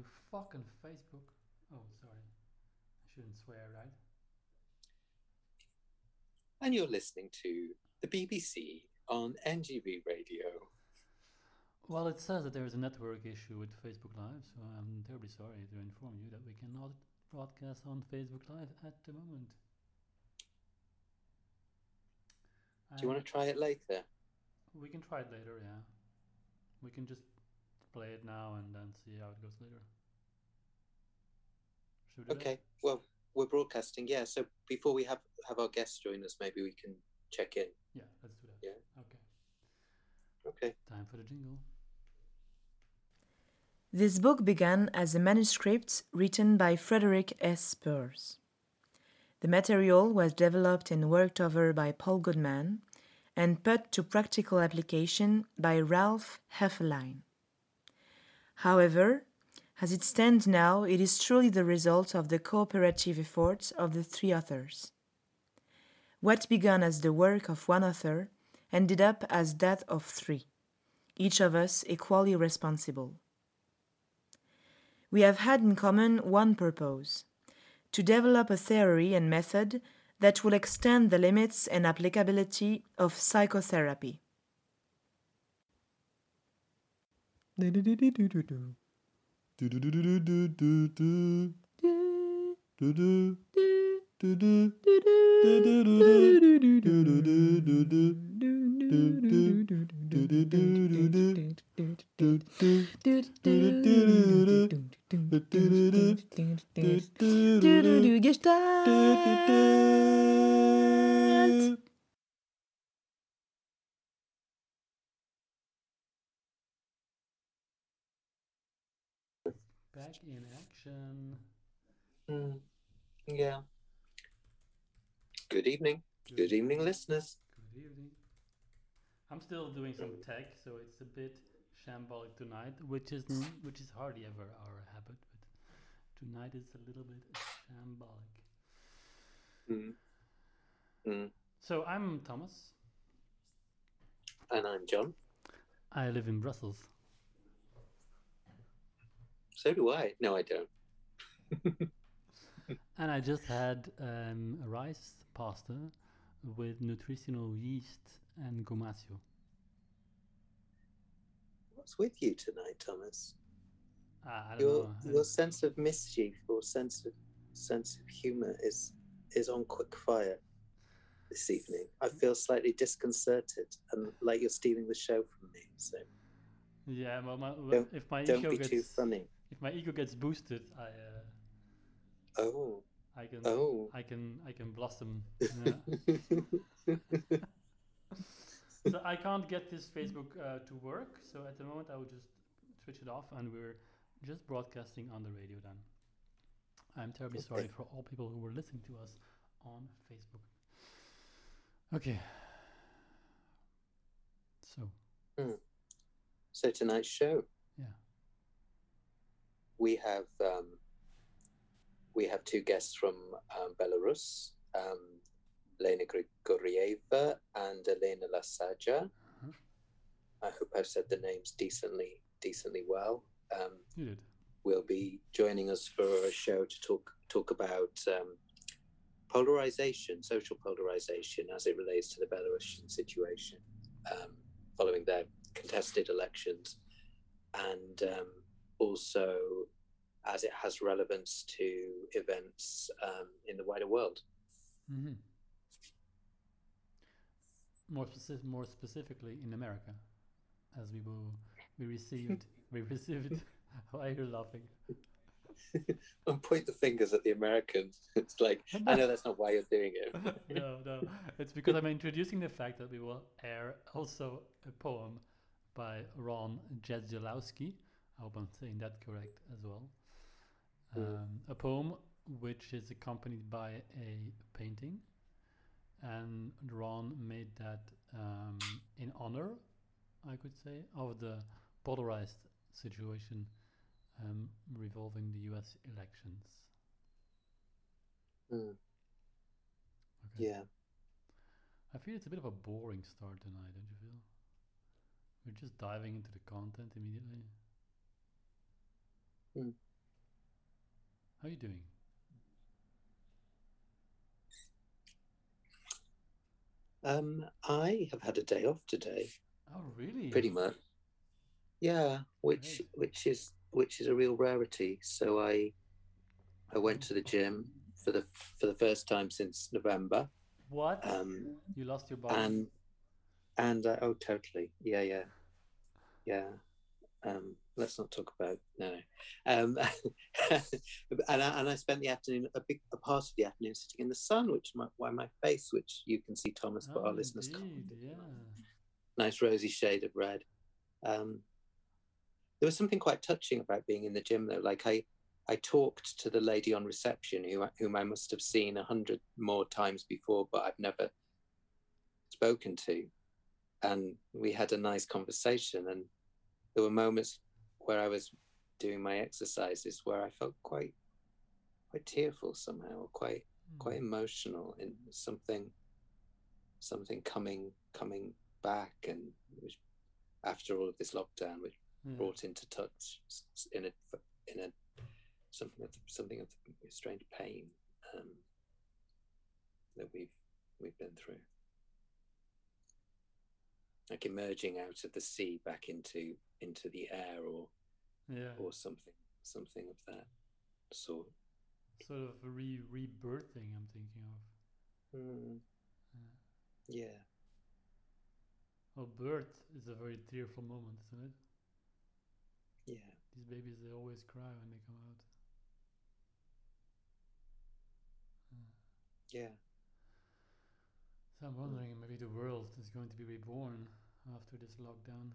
you fucking Facebook. Oh, sorry. I shouldn't swear, right? And you're listening to the BBC on NGV Radio. Well, it says that there is a network issue with Facebook Live, so I'm terribly sorry to inform you that we cannot broadcast on Facebook Live at the moment. Do you want to uh, try it later? We can try it later, yeah. We can just play it now and then see how it goes later. Should we do that? Okay. Well, we're broadcasting, yeah. So before we have have our guests join us, maybe we can check in. Yeah, let's do that. Yeah. Okay. Okay. Time for the jingle. This book began as a manuscript written by Frederick S. Perls. The material was developed and worked over by Paul Goodman and put to practical application by Ralph Hefferline. However, as it stands now, it is truly the result of the cooperative efforts of the three authors. What began as the work of one author ended up as that of three, each of us equally responsible. We have had in common one purpose to develop a theory and method that will extend the limits and applicability of psychotherapy. Gestalt. Back in action. Mm, yeah. Good evening. Good evening, listeners. Good evening. I'm still doing some tech, so it's a bit shambolic tonight, which is which is hardly ever our habit, but tonight is a little bit shambolic. Mm. Mm. So I'm Thomas. And I'm John. I live in Brussels. So do I. No, I don't. And I just had um, rice pasta with nutritional yeast and gomasio. What's with you tonight, Thomas? Don't Your know. your sense of mischief or sense of sense of humor is is on quick fire this evening. I feel slightly disconcerted and like you're stealing the show from me. So Yeah, well, my, well, Don't- if my don't ego be gets too funny. If my ego gets boosted, I uh, Oh, I can oh. I can I can blossom. Yeah. so I can't get this Facebook uh, to work. So at the moment, I will just switch it off, and we're just broadcasting on the radio. Then I'm terribly sorry for all people who were listening to us on Facebook. Okay. So so tonight's show we have um, we have two guests from um, Belarus, um, Lena Grigorieva and Elena Lasaja. Mhm. I hope I've said the names decently decently well. Um, you did. will be joining us for a show to talk talk about um, polarization, social polarization, as it relates to the Belarusian situation um, following their contested elections, and um, also as it has relevance to events um, in the wider world. hmm More specific, more specifically in America, as we will, we received, we received. Why are you laughing? and point the fingers at the Americans. It's like I know that's not why you're doing it. no, no, it's because I'm introducing the fact that we will air also a poem by Ron Jedzolowski. I hope I'm saying that correct as well. Um, a poem which is accompanied by a painting, and Ron made that um, in honor, I could say, of the polarized situation um, revolving the U.S. elections. Mm, Okay. yeah. I feel it's a bit of a boring start tonight, don't you feel? We're just diving into the content immediately. How are you doing? Um, I have had a day off today, Oh, really? pretty much. Yeah, which Great. which is which is a real rarity. So I I went to the gym for the for the first time since November. What? Um, you lost your body? and and uh, oh, totally, yeah, yeah, yeah. Um, let's not talk about no, no. Um, and I, and I spent the afternoon a big a part of the afternoon sitting in the sun, which my, why my face, which you can see, Thomas, but oh, our listeners can't. yeah. nice rosy shade of red. Um, there was something quite touching about being in the gym, though. Like I, I talked to the lady on reception, who whom I must have seen a hundred more times before, but I've never spoken to, and we had a nice conversation. And there were moments where I was doing my exercises where I felt quite, quite tearful somehow, or quite quite Hmm. emotional in something something coming coming back and which after all of this lockdown which Yeah. brought into touch in a in a something of the, something of the strange pain um, that we've we've been through like emerging out of the sea back into into the air or yeah. or something something of that sort Sort of re rebirthing, I'm thinking of. Mm, Yeah. yeah Well, birth is a very tearful moment, isn't it? yeah These babies, they always cry when they come out. Yeah. yeah So I'm wondering, maybe the world is going to be reborn after this lockdown.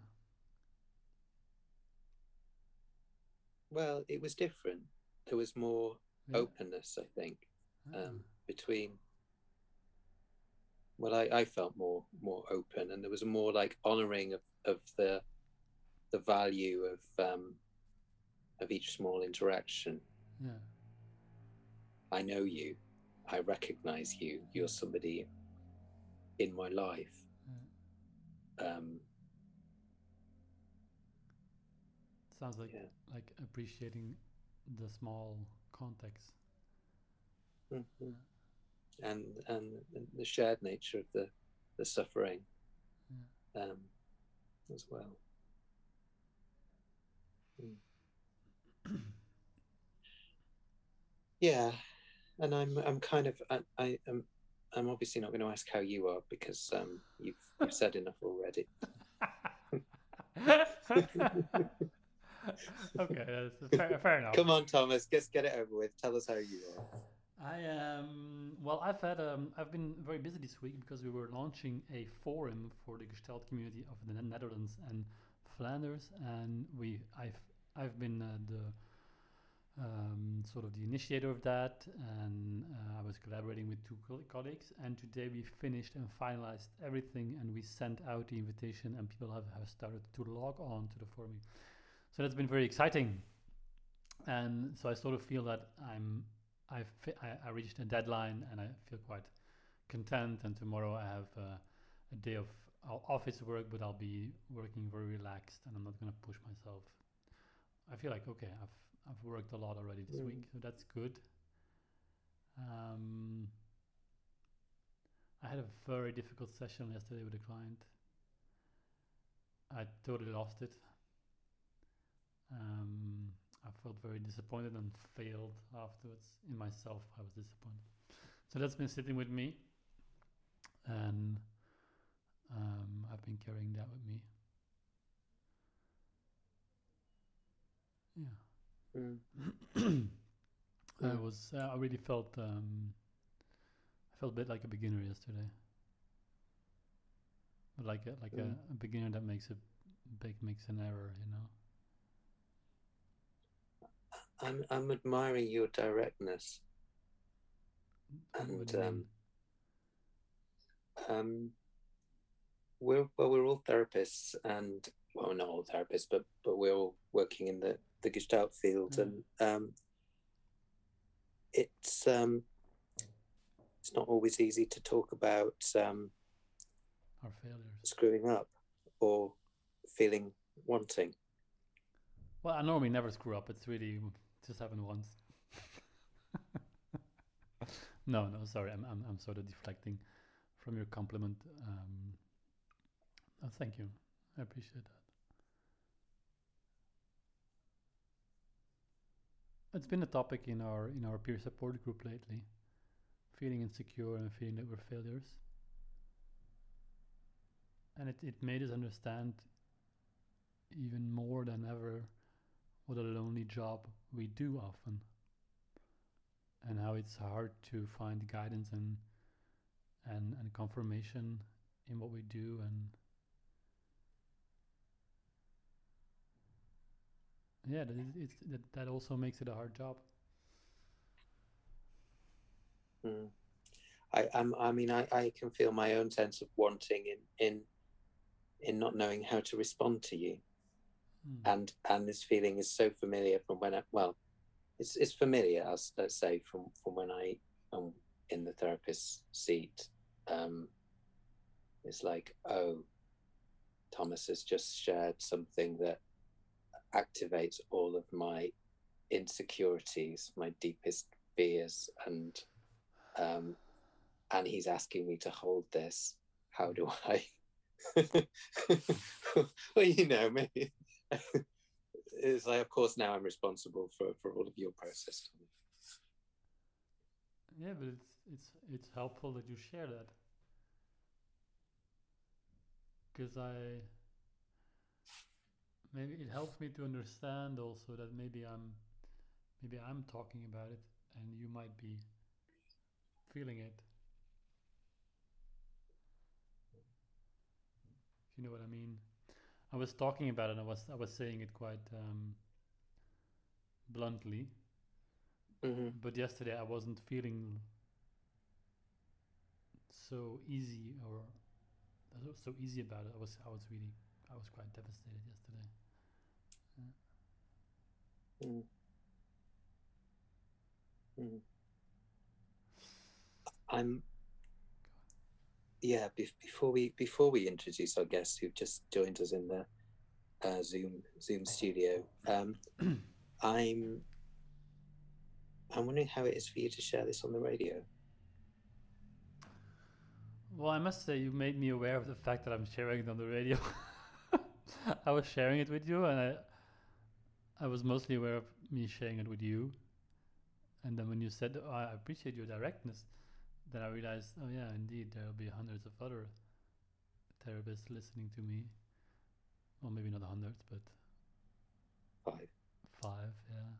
Well, it was different. There was more Yeah. openness, I think, Ah, um, between. Well, I, I felt more more open, and there was a more like honouring of, of the the value of um, of each small interaction. yeah. I know you, I recognise you. You're somebody in my life. yeah. Um, Sounds like yeah. like appreciating the small context. mhm. and and the shared nature of the the suffering um, as well. Mm. yeah, and I'm I'm kind of I, I am I'm obviously not going to ask how you are because um, you've you've said enough already. okay, that's fair, fair enough. Come on, Thomas, just get it over with. Tell us how you are. I um well I've had um I've been very busy this week because we were launching a forum for the Gestalt community of the Netherlands and Flanders and we I've I've been uh, the um, sort of the initiator of that and uh, I was collaborating with two col- colleagues and today we finished and finalized everything and we sent out the invitation and people have, have started to log on to the forum so that's been very exciting and so I sort of feel that I'm I, fi- I, I reached a deadline and I feel quite content. And tomorrow I have uh, a day of office work, but I'll be working very relaxed and I'm not going to push myself. I feel like okay, I've I've worked a lot already this Mm. week, so that's good. Um, I had a very difficult session yesterday with a client. I totally lost it. Um, I felt very disappointed and failed afterwards. In myself, I was disappointed. So that's been sitting with me, and um, I've been carrying that with me. Yeah. Mm. I Mm. was. Uh, I really felt. Um, I felt a bit like a beginner yesterday. But like a, like Mm. a, a beginner that makes a big makes an error, you know. I'm I'm admiring your directness. And, you um? Um, we're well, we're all therapists, and well, not all therapists, but but we're all working in the the Gestalt field, Mm. and um, it's um, it's not always easy to talk about um, our failures. screwing up or feeling wanting. Well, I normally never screw up. It's really just happened once. No, no, sorry, I'm I'm I'm sort of deflecting from your compliment. Um, oh, thank you, I appreciate that. It's been a topic in our in our peer support group lately. Feeling insecure and feeling that we're failures. And it, it made us understand even more than ever what a lonely job we do often and how it's hard to find guidance and and, and confirmation in what we do and yeah that is, it's that, that also makes it a hard job Mm. I, I'm, I mean, I, I can feel my own sense of wanting in, in, in not knowing how to respond to you, Mm. and and this feeling is so familiar from when I, well, it's it's familiar, as let's say, from from when I am in the therapist's seat. Um, it's like, oh, Thomas has just shared something that activates all of my insecurities, my deepest fears, and um, and he's asking me to hold this. How do I? well, you know, maybe it's like, of course, now I'm responsible for for all of your process. yeah but it's it's it's helpful that you share that. Because i maybe it helps me to understand also that maybe i'm maybe i'm talking about it and you might be feeling it. If you know what i mean i was talking about it and i was i was saying it quite um, bluntly hmm but yesterday I wasn't feeling so easy or so- easy about it. I was I was really I was quite devastated yesterday. Mm. Mm. I'm yeah. Be- before we before we introduce our guests who've just joined us in the uh, Zoom Zoom studio, um, I'm I'm wondering how it is for you to share this on the radio. Well, I must say you made me aware of the fact that I'm sharing it on the radio. I was sharing it with you, and I I was mostly aware of me sharing it with you. And then when you said, oh, "I appreciate your directness," then I realized, oh yeah, indeed, there will be hundreds of other therapists listening to me. Well, maybe not hundreds, but Five. Five, yeah.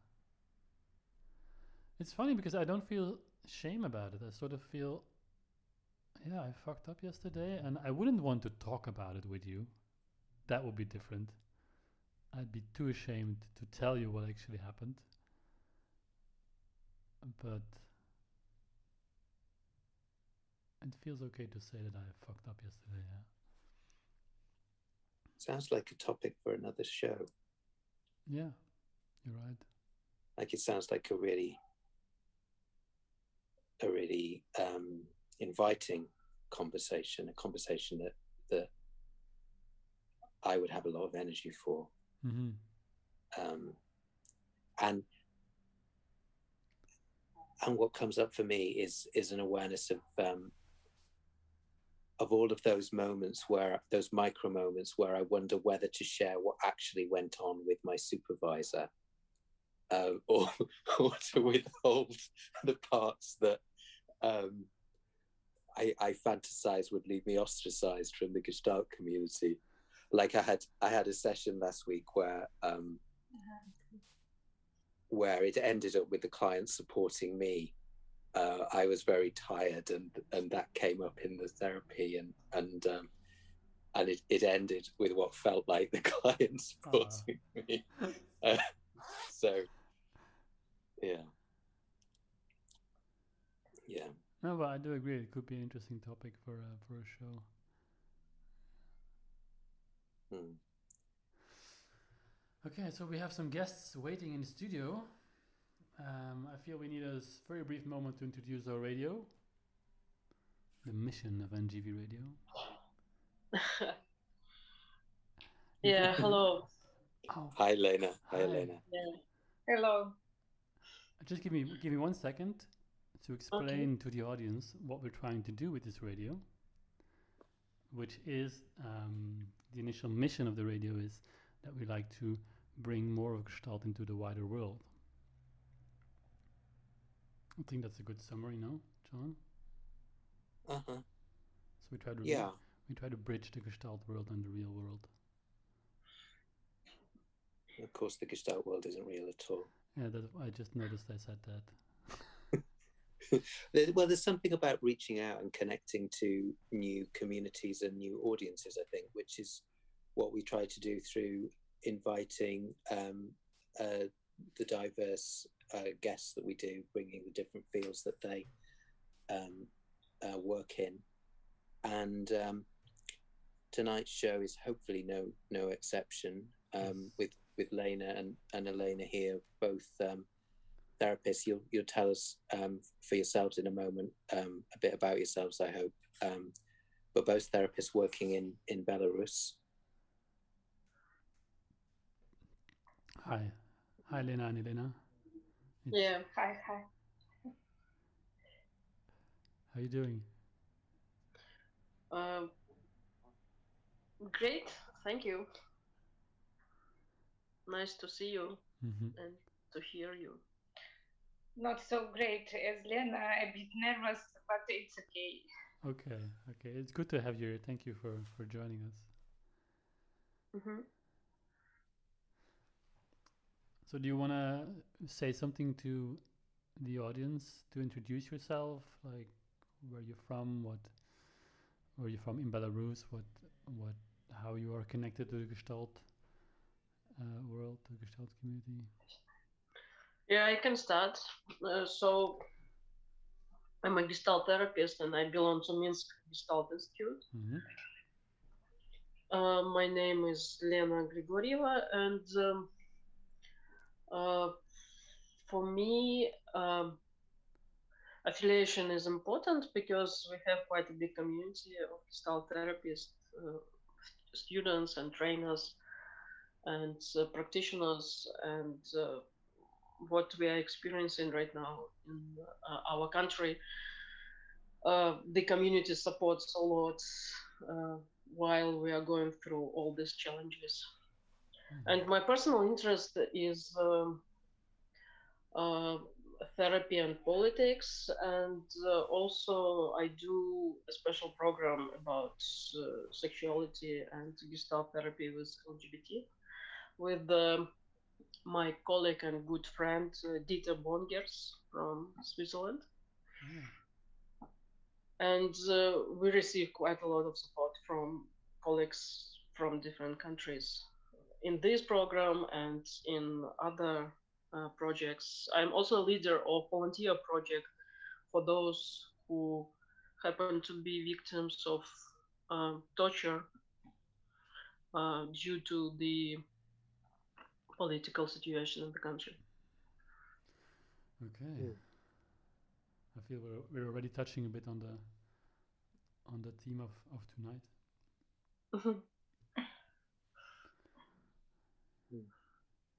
It's funny because I don't feel shame about it. I sort of feel, yeah, I fucked up yesterday, and I wouldn't want to talk about it with you. That would be different. I'd be too ashamed to tell you what actually happened. But it feels okay to say that I fucked up yesterday, yeah. Sounds like a topic for another show. Yeah, you're right. Like it sounds like a really a really um, inviting conversation, a conversation that that I would have a lot of energy for. Mm-hmm. um, and and what comes up for me is is an awareness of um, of all of those moments where those micro moments where I wonder whether to share what actually went on with my supervisor, um, or or to withhold the parts that um, I, I fantasize would leave me ostracized from the Gestalt community. Like I had I had a session last week where um, where it ended up with the client supporting me. Uh, I was very tired, and and that came up in the therapy, and and um, and it, it ended with what felt like the client supporting me. Uh, so, yeah, yeah. No, but I do agree. It could be an interesting topic for uh, for a show. Hmm. Okay, so we have some guests waiting in the studio. Um, I feel we need a very brief moment to introduce our radio. The mission of NGV Radio. yeah, hello. Oh, Hi, Lena. Hi, Hi. Elena. Yeah. Hello. just give me give me one second. to explain to the audience what we're trying to do with this radio, which is um, the initial mission of the radio is that we like to bring more of Gestalt into the wider world. I think that's a good summary, no, John? Uh huh. So we try to Yeah. we try to bridge the Gestalt world and the real world. Of course, the Gestalt world isn't real at all. Yeah, that I just noticed I said that. Well, there's something about reaching out and connecting to new communities and new audiences, I think, which is what we try to do through inviting um, uh, the diverse uh, guests that we do, bringing the different fields that they um, uh, work in. And um, tonight's show is hopefully no no exception. Um, with with Lena and, and Elena here, both um, therapists. You'll you'll tell us um, for yourselves in a moment um, a bit about yourselves. I hope. Um, but both therapists working in in Belarus. Hi, hi, Lena and Elena. It's- Yeah. Hi, hi. How are you doing? Uh, great. Thank you. Nice to see you hmm and to hear you. Not so great as Lena, a bit nervous, but it's okay. Okay, okay. It's good to have you here. Thank you for for joining us. hmm So, do you want to say something to the audience to introduce yourself, like where you're from, what, where you're from in Belarus, what, what, how you are connected to the Gestalt uh, world, the Gestalt community? Yeah, I can start. Uh, so, I'm a Gestalt therapist and I belong to Minsk Gestalt Institute. hmm Uh, my name is Lena Grigorieva, and um, uh, for me, um, affiliation is important because we have quite a big community of Gestalt therapists, uh, students, and trainers, and uh, practitioners, and uh, what we are experiencing right now in uh, our country. Uh, the community supports a lot. While we are going through all these challenges. And my personal interest is um, uh, therapy and politics, and uh, also I do a special program about uh, sexuality and gestalt therapy with LGBT with um my colleague and good friend uh, Dieter Bongers from Switzerland. Yeah. and uh, we receive quite a lot of support from colleagues from different countries in this program and in other uh, projects. I'm also a leader of volunteer project for those who happen to be victims of um, torture uh, due to the political situation in the country. Okay. Mm. I feel we're, we're already touching a bit on the on the theme of, of tonight. Mhm. Mm.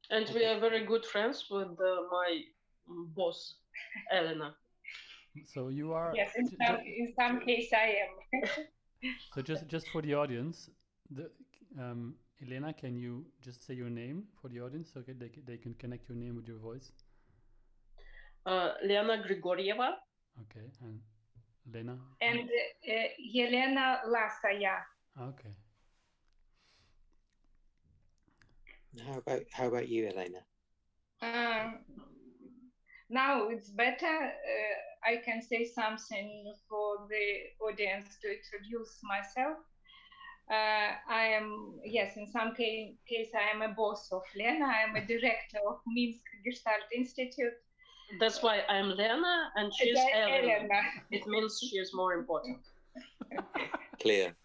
And we are very good friends with uh, my boss, Elena. So you are Yes, in ju- ju- some, in some case I am. So just just for the audience, the um, Elena, can you just say your name for the audience so they they can connect your name with your voice? Uh, Lena Grigorieva. Okay, and Lena. and uh, Yelena Lasaya. okay, How about how about you, Elena? Um, now it's better. Uh, I can say something for the audience to introduce myself. Uh, I am, yes, in some ca- case, I am a boss of Lena. I am a director of Minsk Gestalt Institute. That's why I'm Lena and she's Elena. Elena. It means she is more important. Clear.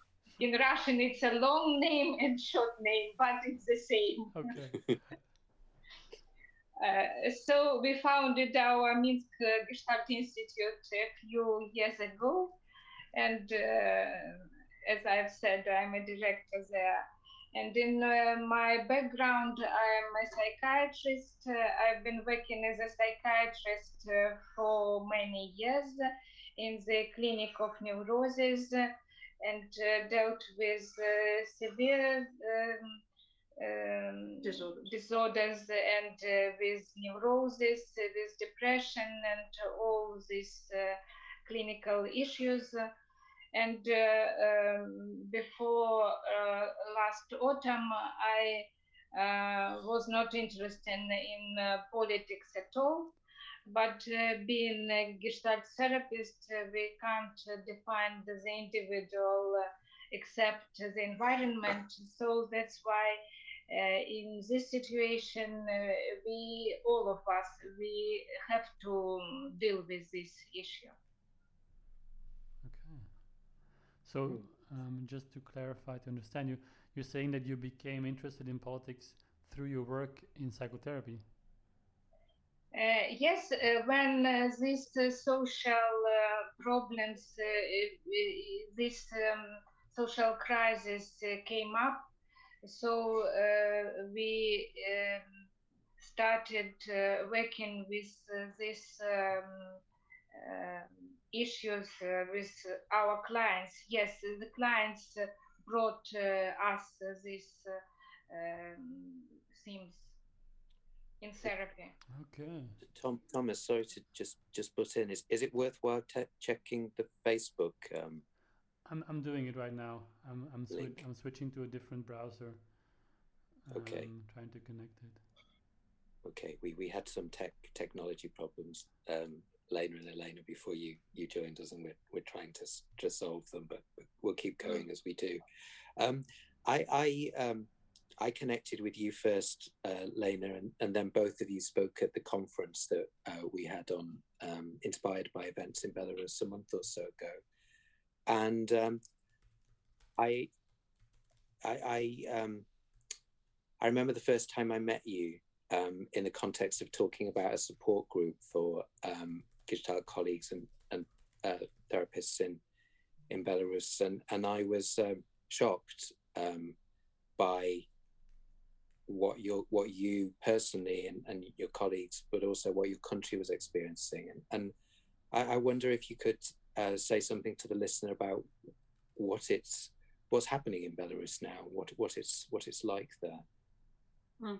In Russian, it's a long name and short name, but it's the same. okay, Uh, so we founded our Minsk Gestalt Institute a few years ago, and uh, as I've said, I'm a director there. And in uh, my background, I am a psychiatrist. Uh, I've been working as a psychiatrist uh, for many years in the clinic of neurosis and uh, dealt with uh, severe um, um, Disorders. disorders and uh, with neurosis, uh, with depression, and all these uh, clinical issues. And uh, um, before uh, last autumn, I uh, was not interested in uh, politics at all. But uh, being a Gestalt therapist, uh, we can't uh, define the individual except the environment. So that's why uh, in this situation, uh, we, all of us, we have to um, deal with this issue. Okay. So, um, just to clarify, to understand you, you're saying that you became interested in politics through your work in psychotherapy. Uh, yes, uh, when uh, these social problems, this um, social crisis came up, so we um, started working with these um, issues with our clients. Yes, the clients brought us these um, themes in therapy. Okay. Tom, Thomas, sorry to just just butt in. Is is it worthwhile te- checking the Facebook? Um, I'm, I'm doing it right now. I'm I'm, swi- I'm switching to a different browser. Okay. Um, trying to connect it. okay, we, we had some tech technology problems, um, Lena and Elena, before you you joined us, and we're we're trying to to solve them, but but we'll keep going as we do. Um, I I um, I connected with you first, uh, Lena, and, and then both of you spoke at the conference that uh, we had on um, inspired by events in Belarus a month or so ago, and um, I I I um, I remember the first time I met you um, in the context of talking about a support group for um, Gestalt colleagues and, and uh, therapists in in Belarus, and and I was um, shocked um, by what your what you personally and, and your colleagues, but also what your country was experiencing, and and I, I wonder if you could uh, say something to the listener about what it's what's happening in Belarus now, what what it's what it's like there. Mm.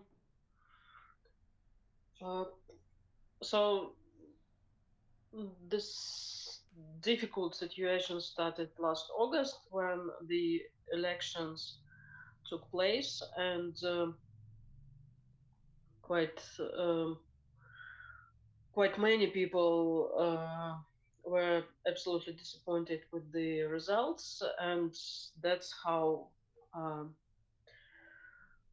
Uh, so this difficult situation started last August when the elections took place, and um, quite um, quite many people uh, were absolutely disappointed with the results, and that's how. Um,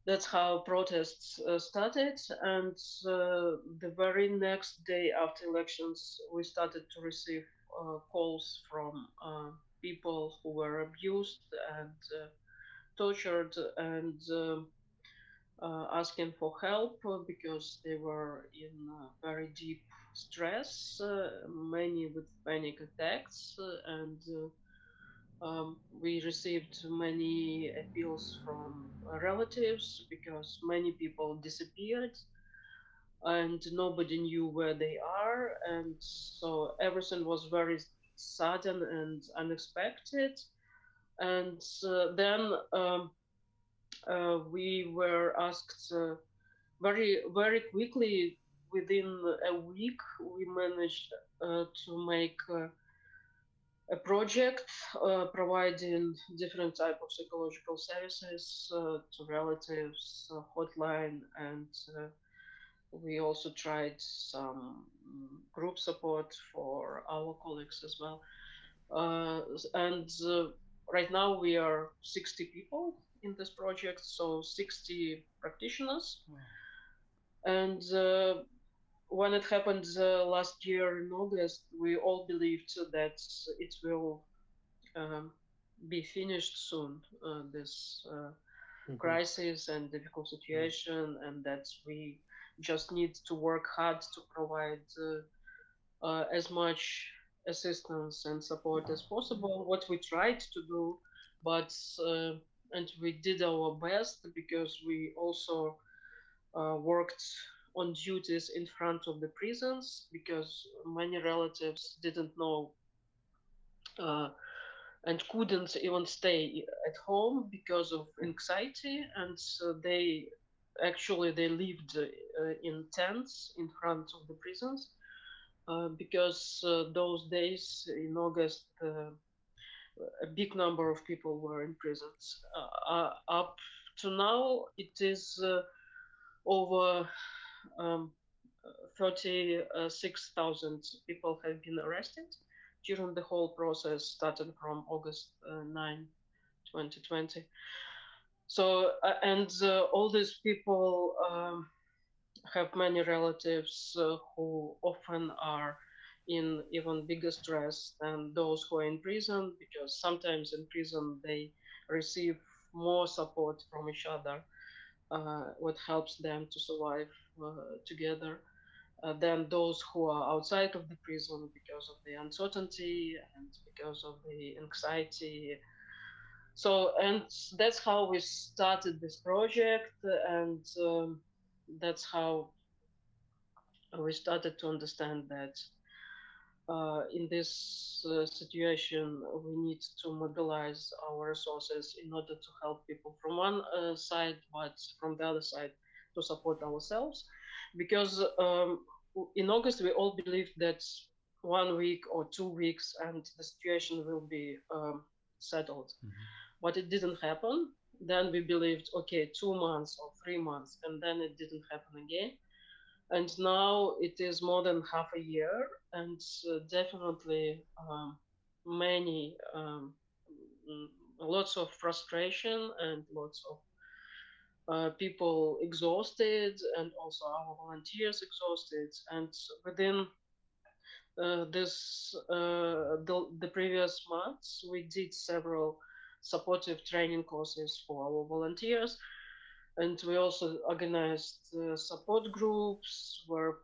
that's how protests uh, started and uh, the very next day after elections we started to receive uh, calls from uh, people who were abused and uh, tortured and um, asking for help uh, because they were in uh, very deep stress uh, many with panic attacks uh, and uh, um, we received many appeals from uh, relatives because many people disappeared and nobody knew where they are and so everything was very sudden and unexpected. And uh, then um, uh, we were asked uh, very very quickly within a week we managed uh, to make uh, a project uh, providing different type of psychological services uh, to relatives, uh, hotline, and uh, we also tried some group support for our colleagues as well. Uh, and uh, right now we are 60 people in this project, so 60 practitioners. And uh, when it happened uh, last year in August, we all believed that it will um, be finished soon, uh, this uh, crisis and difficult situation, and that we just need to work hard to provide uh, uh, as much assistance and support as possible. What we tried to do, but and we did our best because we also uh, worked on duties in front of the prisons because many relatives didn't know uh, and couldn't even stay at home because of anxiety. And so they actually they lived uh, in tents in front of the prisons uh, because uh, those days in august uh, a big number of people were in prisons uh, up to now it is over um, 36,000 people have been arrested during the whole process, starting from August uh, 9, 2020. So, uh, and uh, all these people um, have many relatives uh, who often are in even bigger stress than those who are in prison, because sometimes in prison they receive more support from each other, uh, what helps them to survive uh, together uh, than those who are outside of the prison because of the uncertainty and because of the anxiety. So, and that's how we started this project, and um, that's how we started to understand that uh, in this uh, situation, we need to mobilize our resources in order to help people from one uh, side, but from the other side, to support ourselves because um, in August we all believed that one week or two weeks and the situation will be um, settled, mm-hmm. but it didn't happen. Then we believed, okay, two months or three months, and then it didn't happen again. And now it is more than half a year, and uh, definitely um, many, um, lots of frustration and lots of uh, people exhausted and also our volunteers exhausted. And within uh, this uh, the, the previous months, we did several supportive training courses for our volunteers. And we also organized uh, support groups where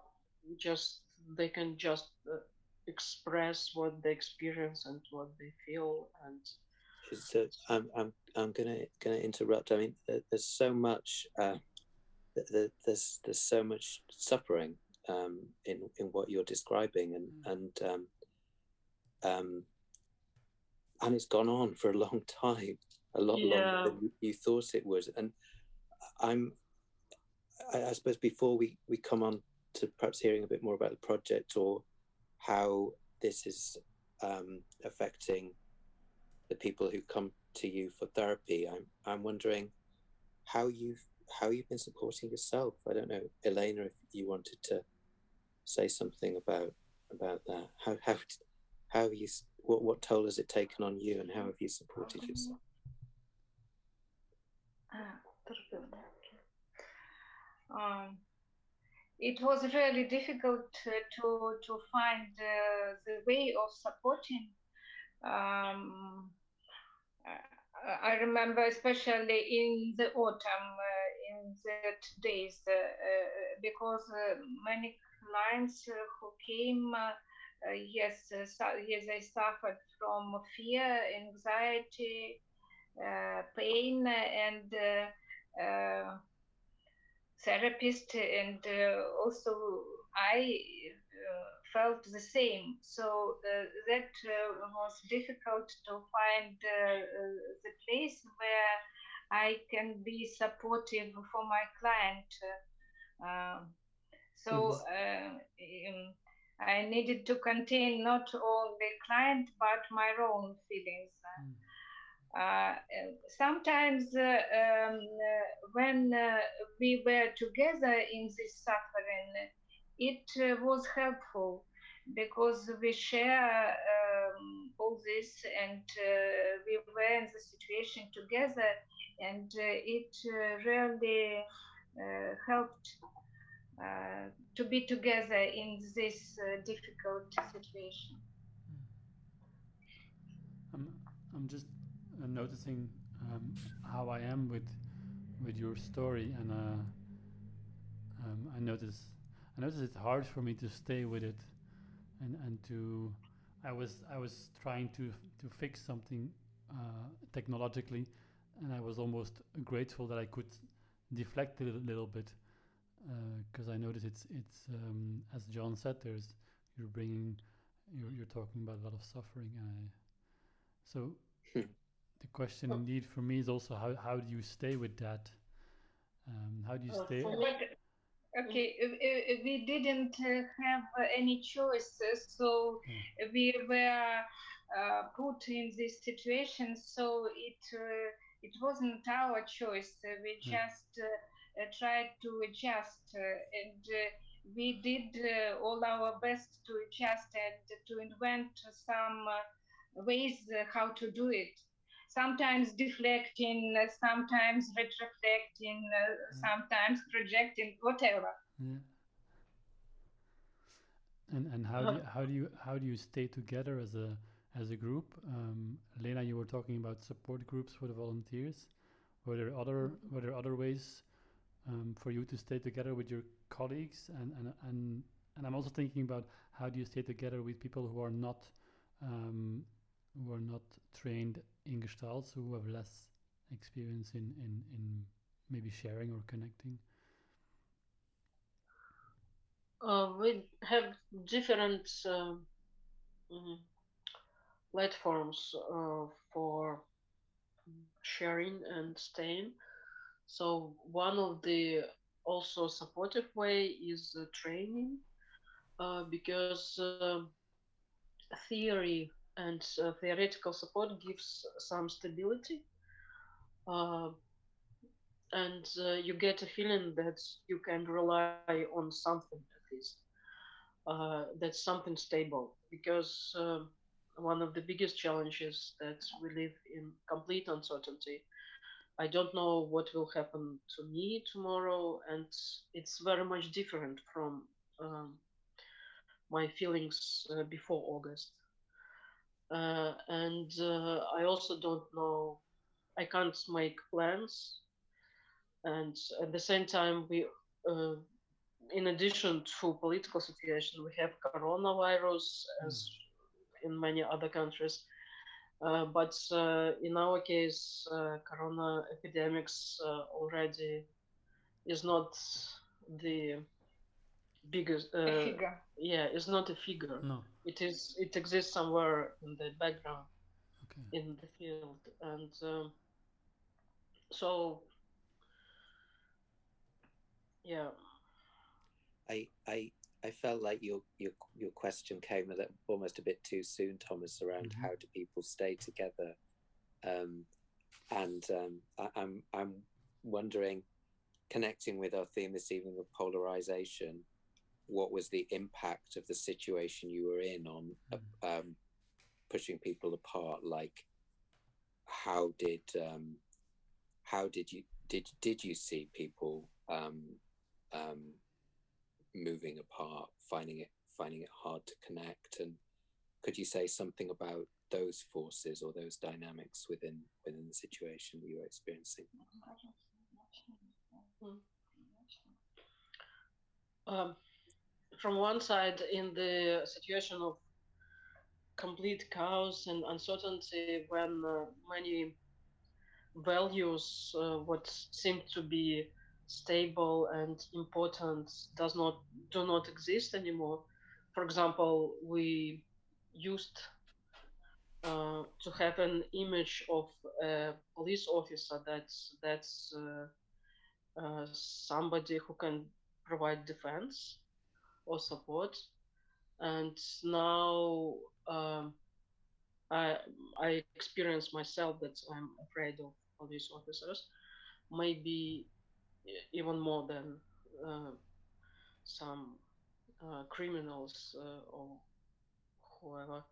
just they can just uh, express what they experience and what they feel and so I'm I'm I'm gonna gonna interrupt. I mean, there's so much uh, there's there's so much suffering um, in in what you're describing, and mm. and um, um, and it's gone on for a long time, a lot yeah. longer than you thought it would. And I'm, I, I suppose, before we we come on to perhaps hearing a bit more about the project or how this is um, affecting the people who come to you for therapy. I'm I'm wondering how you've how you've been supporting yourself. I don't know, Elena, if you wanted to say something about about that. How how how have you what what toll has it taken on you, and how have you supported yourself? Um, it was really difficult to to, find uh, the way of supporting. Um, I remember especially in the autumn, uh, in that days, uh, uh, because many clients who came, yes, yes, they suffered from fear, anxiety, pain, and therapist, and also I felt the same. So uh, that uh, was difficult to find uh, the place where I can be supportive for my client. Um, so mm-hmm. um, I needed to contain not only client but my own feelings. Mm. Uh, sometimes uh, um, when uh, we were together in this suffering, it was helpful because we share um, all this and uh, we were in the situation together and uh, it uh, really helped to be together in this difficult situation. I'm, I'm just noticing um, how I am with with your story and um, I notice I notice it's hard for me to stay with it, and and to I was I was trying to to fix something uh, technologically, and I was almost grateful that I could deflect it a little, bit because I noticed it's it's um, as John said, there's you're bringing you're you're talking about a lot of suffering. I, so Hmm. The question Oh. indeed for me is also how how do you stay with that? Um, how do you Uh, stay? for okay, uh, uh, we didn't uh, have uh, any choices, so we were uh, put in this situation. So it uh, it wasn't our choice. Uh, we just uh, uh, tried to adjust, uh, and uh, we did uh, all our best to adjust and to invent some uh, ways uh, how to do it sometimes deflecting, uh, sometimes retroflecting, uh, sometimes projecting, whatever. Yeah. And and how do you, how do you how do you stay together as a as a group? Um, Lena, you were talking about support groups for the volunteers. Were there other were there other ways um, for you to stay together with your colleagues? And and and and I'm also thinking about how do you stay together with people who are not um, who are not trained in Gestalt, who have less experience in in in maybe sharing or connecting. Uh, we have different um, mm, platforms uh, for sharing and staying. So one of the also supportive way is uh, training, uh, because uh, theory and uh, theoretical support gives some stability. Uh, and uh, you get a feeling that you can rely on something at least uh, that's something stable. Because um one of the biggest challenges that we live in complete uncertainty. I don't know what will happen to me tomorrow and it's very much different from um, my feelings uh, before august uh, and uh, i also don't know i can't make plans. And at the same time we uh, in addition to political situation we have coronavirus as in many other countries. Uh, but uh, in our case uh, corona epidemics uh, already is not the biggest A uh, figure. yeah it's not a figure No. it is it exists somewhere in the background Okay. in the field and um, so yeah I I I felt like your your your question came a little, almost a bit too soon, Thomas, around Mhm. how do people stay together, um, and um, I, I'm I'm wondering, connecting with our theme this evening of polarization, what was the impact of the situation you were in on uh, um, pushing people apart? Like, how did um, how did you did did you see people um, um, moving apart, finding it finding it hard to connect, and could you say something about those forces or those dynamics within within the situation you were experiencing? um, from one side, in the situation of complete chaos and uncertainty, when uh, many values, uh, what seem to be stable and important, does not do not exist anymore. For example, we used uh, to have an image of a police officer that's that's uh, uh, somebody who can provide defense or support and now um, I I experience myself that I'm afraid of police officers, maybe even more than uh, some uh, criminals uh, or whoever.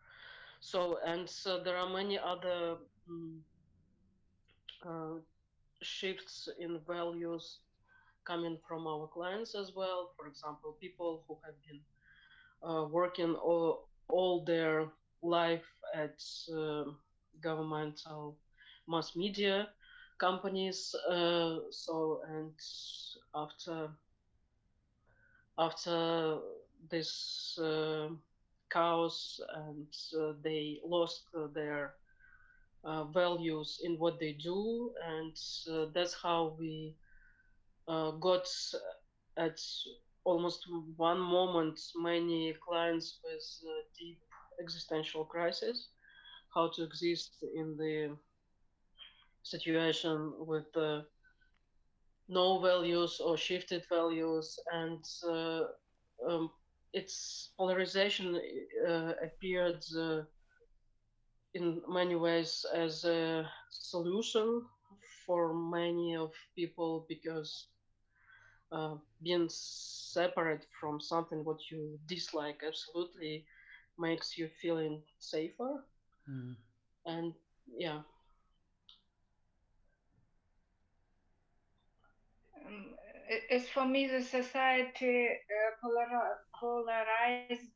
So and so there are many other uh, shifts in values coming from our clients as well. For example, people who have been uh, working all, all their life at uh, governmental mass media companies. Uh, so and after after this uh, chaos and uh, they lost their uh, values in what they do, and that's how we uh, got at almost one moment many clients with deep existential crisis, how to exist in the situation with no values or shifted values, and uh, um, its polarization uh, appeared uh, in many ways as a solution for many of people because uh, being separate from something what you dislike absolutely makes you feeling safer. Mm. and yeah. Um, as for me the society uh, polarized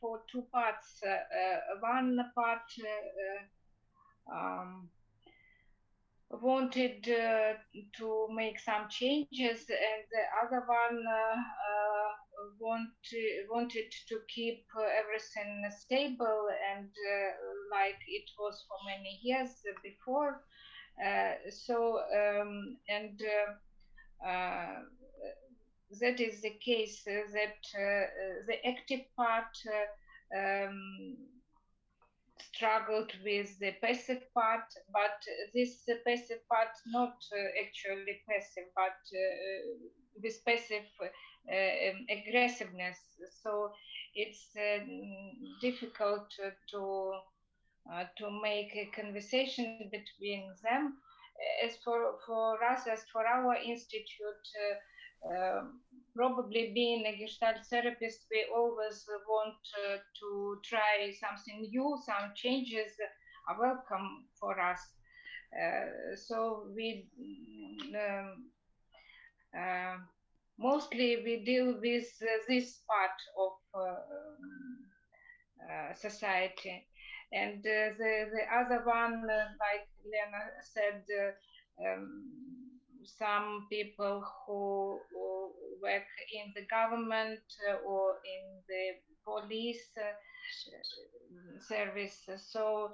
for two parts. Uh, uh, one part uh, um, wanted uh, to make some changes, and the other one uh, uh, want, wanted to keep everything stable and like it was for many years before. so um, and that is the case that the active part um, struggled with the passive part, but this passive part not uh, actually passive, but uh, with passive uh, um, aggressiveness. So it's difficult to to make a conversation between them. As for for us, as for our institute. Um, probably being a gestalt therapist, we always want uh, to try something new, some changes are welcome for us. Uh, so we um, uh, mostly we deal with this part of uh, society. And uh, the, the other one, uh, like Lena said, um, some people who, work in the government uh, or in the police uh, service. So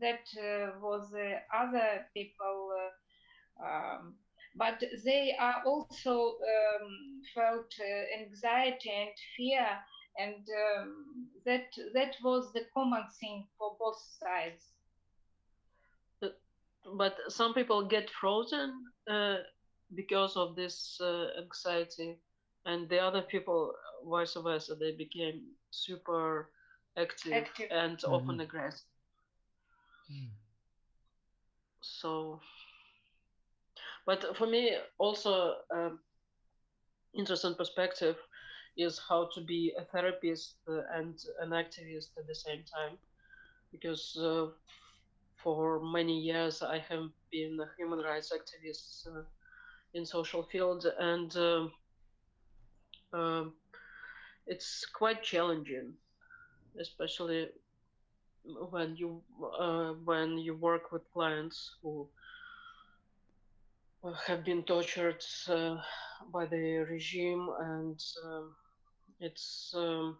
that uh, was other people. Um, but they are also um, felt anxiety and fear and um, that that was the common thing for both sides but some people get frozen uh, because of this uh, anxiety and the other people vice versa they became super active, active. and mm-hmm. often aggressive mm. so but for me also um, interesting perspective is how to be a therapist and an activist at the same time because uh, for many years I have been a human rights activist uh, in social field and um, um, it's quite challenging, especially when you uh, when you work with clients who have been tortured uh, by the regime and um, it's um,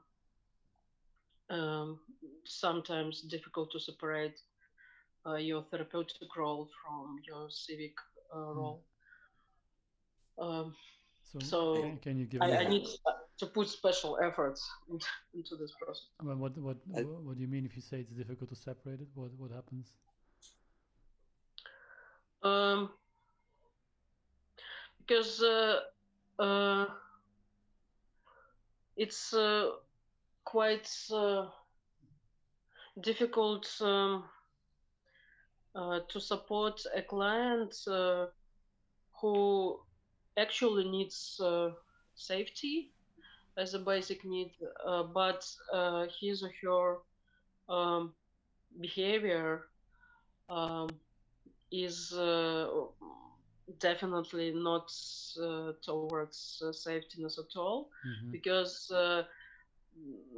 um, sometimes difficult to separate uh, your therapeutic role from your civic uh, hmm. role. Um, so, so can, can, you give? I, I need to put special efforts into this process. Well, what what I, what do you mean if you say it's difficult to separate it? What what happens? Um, because uh, uh, it's uh, quite uh, difficult. Um, uh, to support a client uh, who actually needs uh, safety as a basic need, but his or her um, behavior um, is uh, definitely not uh, towards uh, safetyness at all mm-hmm. because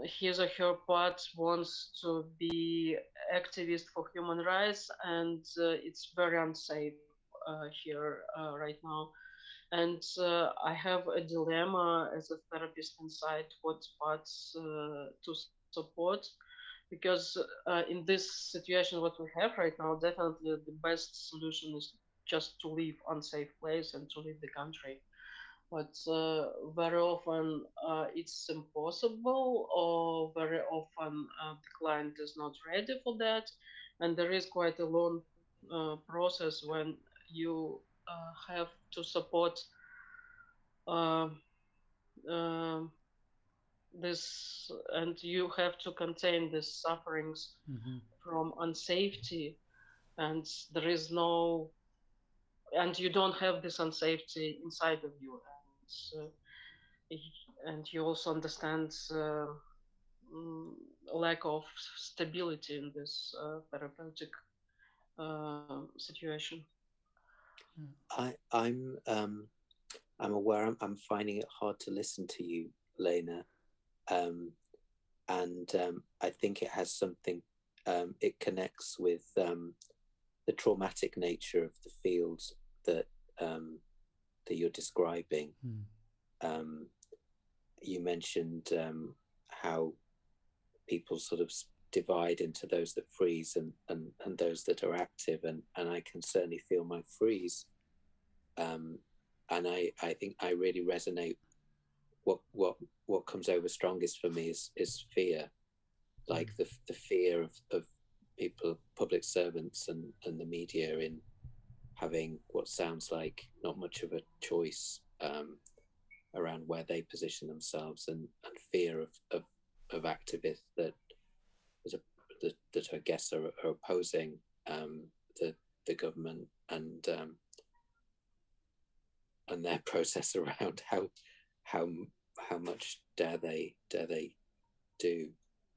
his or her part wants to be activist for human rights and uh, it's very unsafe uh, here uh, right now. And i have a dilemma as a therapist inside what parts to support because uh, in this situation what we have right now definitely the best solution is just to leave unsafe place and to leave the country but uh, very often uh, it's impossible or very often uh, the client is not ready for that. And there is quite a long uh, process when you uh, have to support uh, this and you have to contain these sufferings Mm-hmm. from unsafety. And there is no and you don't have this unsafety inside of you and, uh, and you also understand uh, mm, lack of stability in this uh, therapeutic situation I, I'm um, I'm aware I'm, I'm finding it hard to listen to you, Lena, um, and um, I think it has something. Um, it connects with um, the traumatic nature of the fields that um, that you're describing. Mm. Um, you mentioned um, how people sort of divide into those that freeze and, and, and those that are active, and, and I can certainly feel my freeze. Um, and I, I think I really resonate. What what what comes over strongest for me is is fear, like the the fear of, of people, public servants, and and the media in having what sounds like not much of a choice um, around where they position themselves, and, and fear of, of of activists that that, are, that, that I guess are, are opposing um, the the government and um, and their process around how how how much dare they dare they do.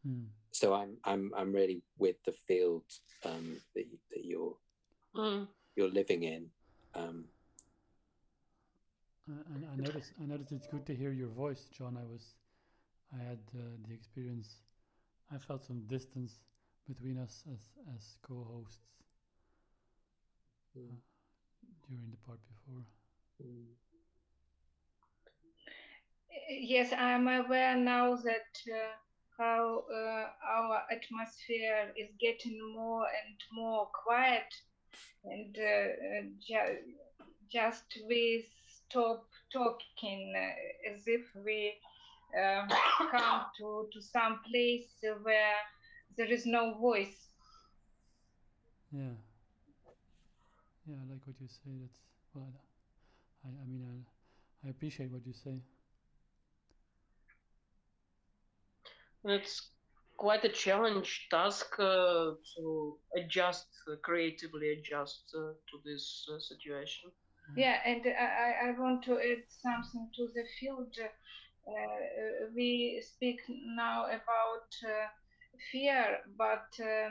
Mm. So I'm I'm I'm really with the field um, that that you're Mm. You're living in. Um, Uh, and I noticed, I noticed it's good to hear your voice, John. I was, I had uh, the experience. I felt some distance between us as as co-hosts mm, during the part before. mm, Yes, I'm aware now that uh, how uh, our atmosphere is getting more and more quiet, and uh, uh, ju- just we stop talking uh, as if we um, come to, to some place where there is no voice. Yeah. Yeah, I like what you say. That's well, I, I mean, I, I appreciate what you say. It's quite a challenge task uh, to adjust, uh, creatively adjust uh, to this uh, situation. Yeah, and I, I- I want to add something to the field. Uh, uh, we speak now about uh, fear, but uh,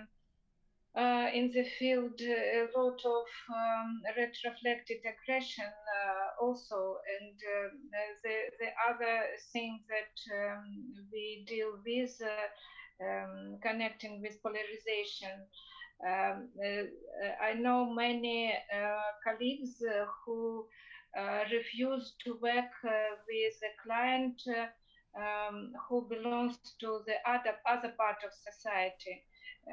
uh, in the field, a lot of um, retroflected aggression uh, also. And uh, the, the other thing that um, we deal with, uh, um, connecting with polarization. Um, uh, I know many uh, colleagues uh, who uh, refuse to work uh, with a client uh, um, who belongs to the other other part of society.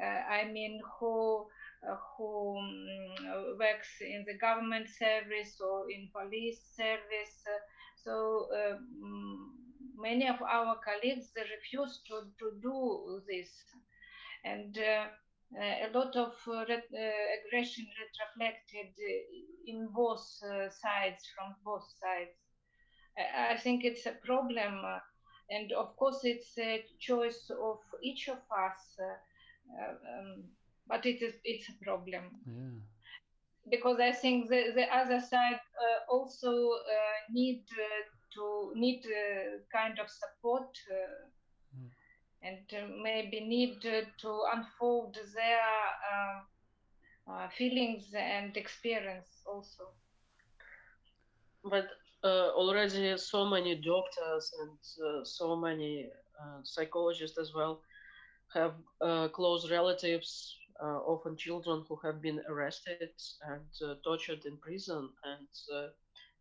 Uh, I mean, who uh, who um, works in the government service or in police service. Uh, so um, many of our colleagues refuse to, to do this, and. Uh, uh, a lot of uh, ret- uh, aggression retroflected uh, in both uh, sides, from both sides. I, I think it's a problem, uh, and of course, it's a choice of each of us. Uh, um, but it is it's a problem Yeah. because I think the, the other side uh, also uh, need uh, to need uh, kind of support uh, Mm. and uh, maybe need uh, to unfold their uh, uh, feelings and experience also. But uh, already so many doctors and uh, so many uh, psychologists as well have uh, close relatives, uh, often children who have been arrested and uh, tortured in prison, and uh,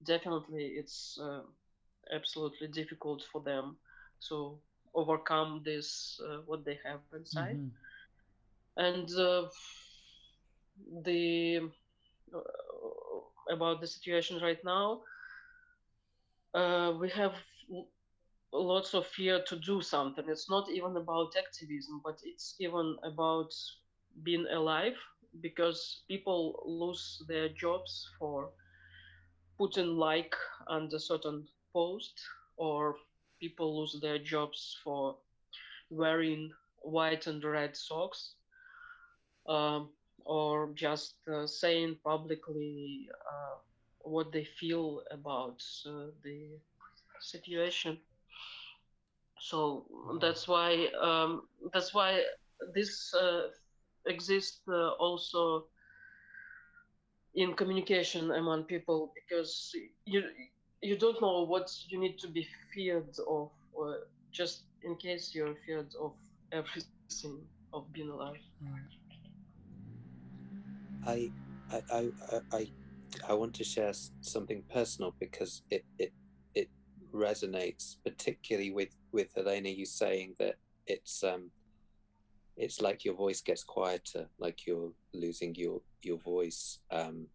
definitely it's uh, absolutely difficult for them to overcome this uh, what they have inside Mhm. and uh, the uh, about the situation right now uh, we have l- lots of fear to do something it's not even about activism but it's even about being alive because people lose their jobs for putting like under certain post or people lose their jobs for wearing white and red socks um, or just uh, saying publicly uh, what they feel about uh, the situation. So that's why um, that's why this uh, exists uh, also in communication among people because you you don't know what you need to be feared of or just in case you're feared of everything of being alive I, I, I, I, I want to share something personal because it, it, it resonates particularly with with Elena. You saying that it's um, it's like your voice gets quieter, like you're losing your your voice. Um,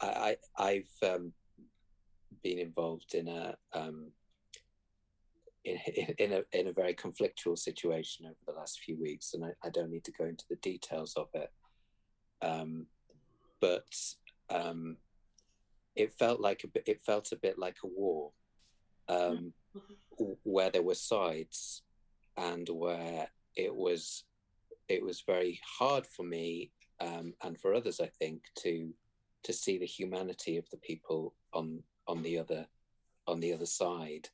I, I I've um, been involved in a um, in, in, a in a very conflictual situation over the last few weeks, and I, I don't need to go into the details of it. Um, but um, it felt like a bit, it felt a bit like a war um, where there were sides and where it was it was very hard for me um, and for others I think to to see the humanity of the people on on the other on the other side.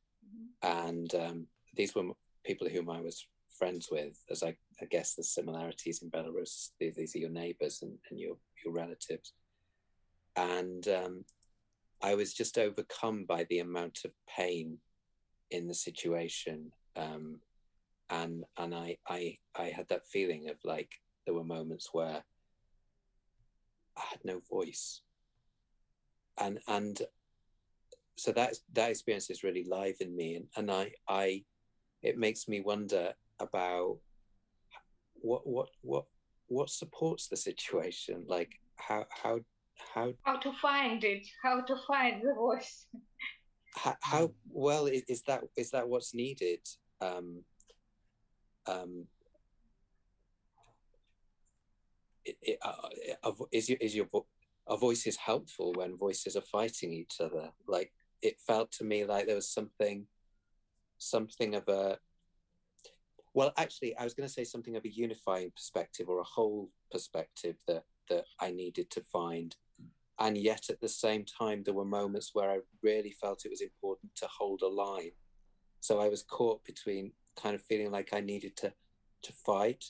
And um, these were people whom I was friends with, as I, I guess the similarities in Belarus. These, these are your neighbors and, and your your relatives, and um, I was just overcome by the amount of pain in the situation, um, and and I, I I had that feeling of like there were moments where I had no voice, and and so that that experience is really live in me, and, and I I it makes me wonder about what what what what supports the situation like how how how How to find it? How to find the voice? how, how well is, is that is that what's needed um um it, it, uh, uh, is your is your vo- our voices helpful when voices are fighting each other like it felt to me like there was something something of a well actually i was going to say something of a unifying perspective or a whole perspective that that i needed to find. And yet at the same time there were moments where i really felt it was important to hold a line. So i was caught between kind of feeling like i needed to to fight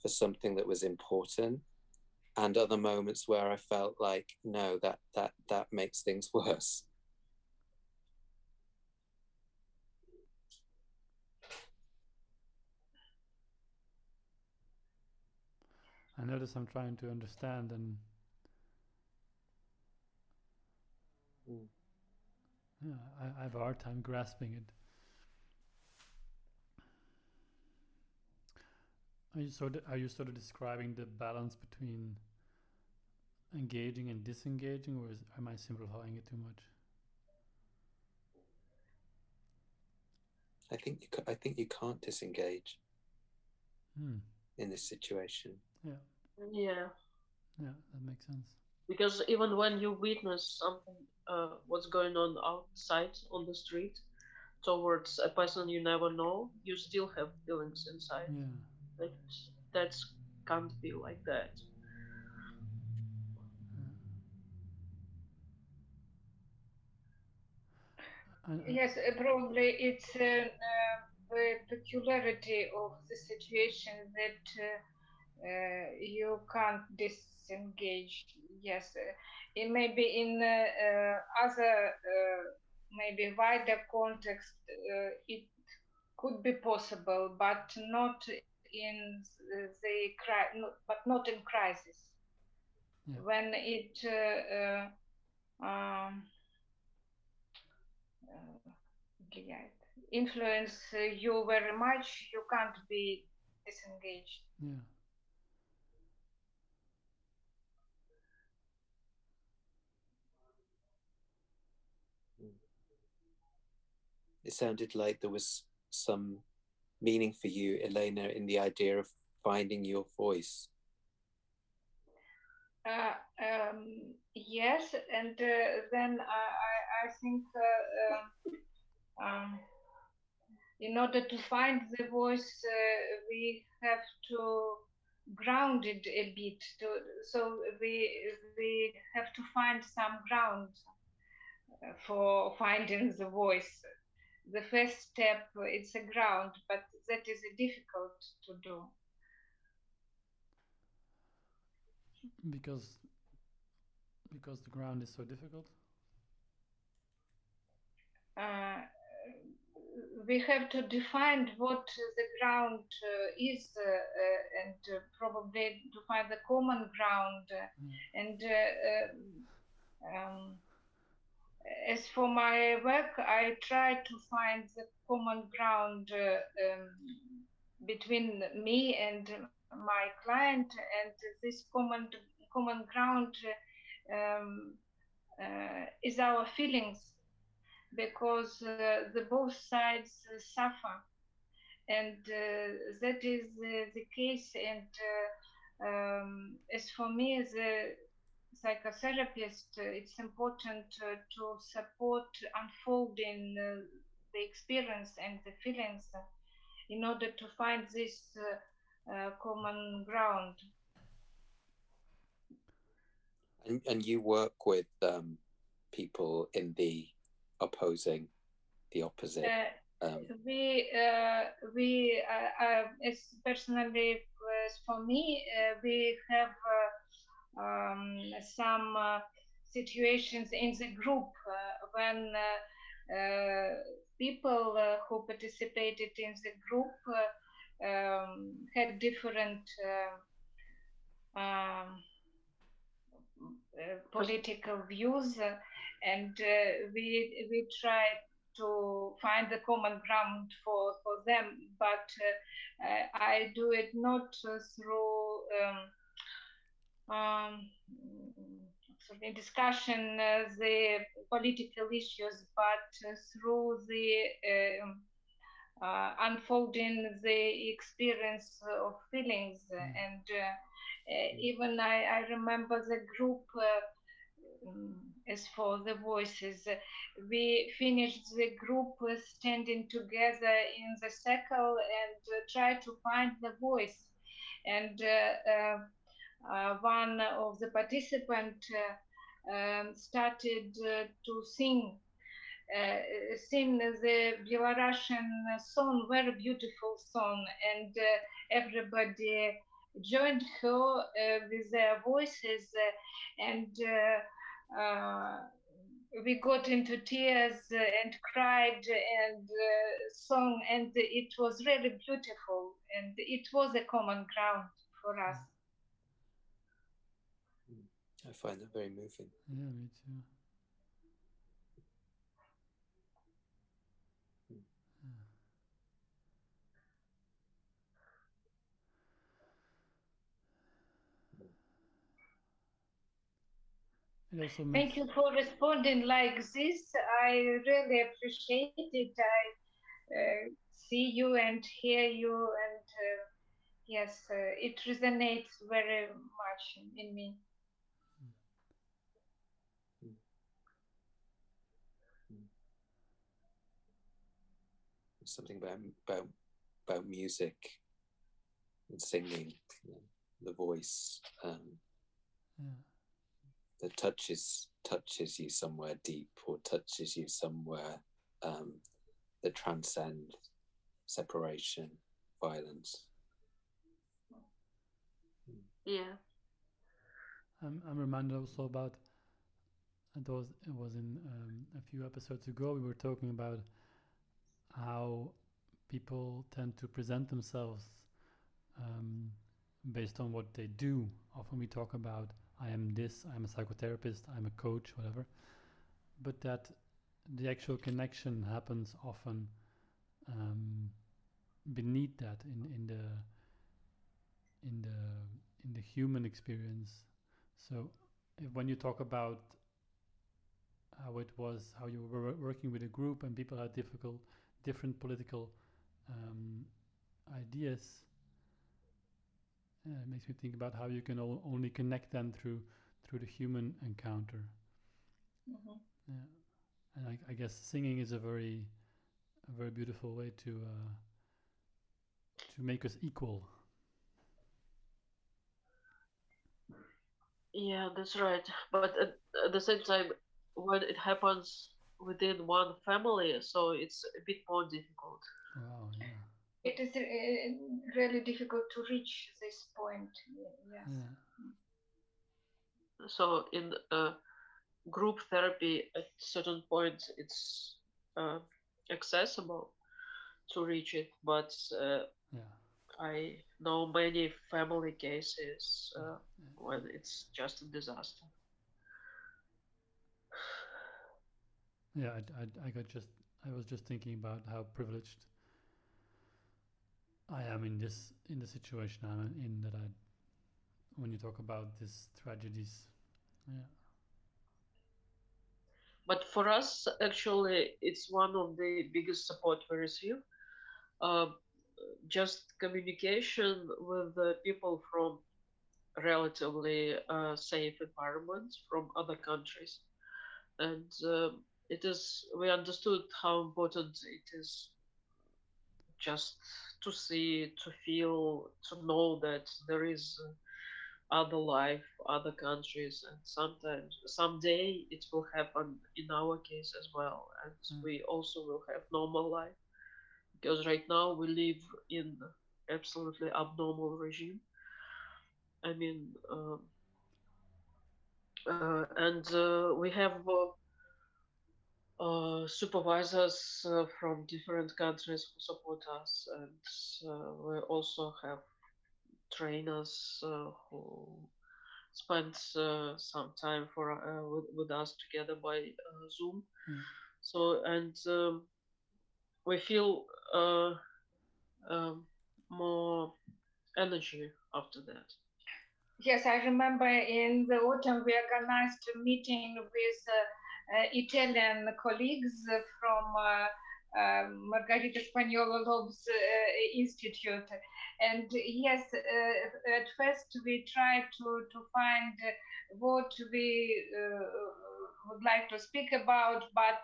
for something that was important and other moments where i felt like no that that that makes things worse notice I'm trying to understand and Mm. yeah, I, I have a hard time grasping it. Are you sort of are you sort of describing the balance between engaging and disengaging, or is, am I simplifying it too much? i think you i think you can't disengage Hmm. in this situation Yeah, yeah yeah, that makes sense. because even when you witness something uh, what's going on outside on the street towards a person you never know you still have feelings inside Yeah. that that can't be like that Yes, uh, probably it's uh, uh, the peculiarity of the situation that uh, uh, you can't disengage. Yes, uh, it may be in uh, other maybe wider context it could be possible, but not in the but not in crisis. Yeah. When it um, influence you very much, you can't be disengaged. Yeah. It sounded like there was some meaning for you, Elena, in the idea of finding your voice. Uh, um, yes, and uh, then I, I, I think uh, um, um, in order to find the voice, uh, we have to ground it a bit. To, so we we have to find some ground uh, for finding the voice. The first step it's a ground, but that is difficult to do. Because because the ground is so difficult. Uh, we have to define what the ground uh, is uh, uh, and uh, probably to find the common ground Mm. and uh, um, as for my work i try to find the common ground uh, um, between me and my client and this common common ground um, uh, is our feelings because uh, the both sides suffer. And uh, that is uh, the case. And uh, um, as for me a psychotherapist uh, it's important uh, to support unfolding uh, the experience and the feelings in order to find this uh, uh, common ground And, and you work with um, people in the opposing, the opposite. Um, we uh, we uh, uh, as personally as for me uh, we have uh, um, some uh, situations in the group uh, when uh, people who participated in the group um, had different um, political views and we we tried to find the common ground for, for them, but uh, I, I do it not uh, through um, um, of discussion uh, the political issues, but uh, through the um, uh, unfolding the experience of feelings. And uh, uh, even I, I remember the group. Uh, um, as for the voices, we finished the group standing together in the circle and uh, try to find the voice. And uh, one of the participants uh, um, started uh, to sing. Uh, sing the Belarusian song, very beautiful song, and uh, everybody joined her uh, with their voices, uh, and uh, uh, we got into tears uh, and cried and uh, sung, and it was really beautiful, and it was a common ground for us. I find that very moving. Yeah, me too. Mm. Yeah. It also Thank you for responding like this. I really appreciate it. I uh, see you and hear you, and uh, yes, uh, it resonates very much in me. Something about about about music and singing, you know, the voice um, yeah. that touches touches you somewhere deep or touches you somewhere um, that transcend separation, violence. Yeah. I'm, I'm reminded also about it was it was in um, a few episodes ago we were talking about how people tend to present themselves um, based on what they do. Often we talk about I am this, I'm a psychotherapist, I'm a coach, whatever, but that the actual connection happens often um, beneath that in in the in the in the human experience. So if, when you talk about how it was, how you were working with a group and people had difficult, different political um, ideas, uh, it makes me think about how you can only connect them through through the human encounter. Mhm. Yeah, and I, I guess singing is a very, a very beautiful way to uh, to make us equal. Yeah, that's right. But at, at the same time, when it happens within one family, so it's a bit more difficult. Wow, yeah, It is uh, really difficult to reach this point. Yes. yeah, So in uh, group therapy, at certain points, it's uh, accessible to reach it, but uh, yeah. I know many family cases uh, yeah. when it's just a disaster. Yeah, I, I, I got just I was just thinking about how privileged I am in this in the situation I'm in that I when you talk about these tragedies. Yeah. But for us, actually, it's one of the biggest support we receive. Uh, just communication with the people from relatively uh, safe environments from other countries, and um it is we understood how important it is just to see, to feel, to know that there is other life, other countries, and sometimes someday it will happen in our case as well, and Mm. we also will have normal life because right now we live in absolutely abnormal regime. I mean, um, uh, and uh, we have uh, uh, supervisors uh, from different countries who support us, and uh, we also have trainers uh, who spend uh, some time for uh, with, with us together by uh, Zoom. Mm. So and um, we feel uh, um, more energy after that. Yes, I remember in the autumn we organized a meeting with Italian colleagues uh, from uh, uh, Margherita Spagnuolo Lobb's uh, Institute. And yes, uh, at first we tried to, to find uh, what we uh, would like to speak about, but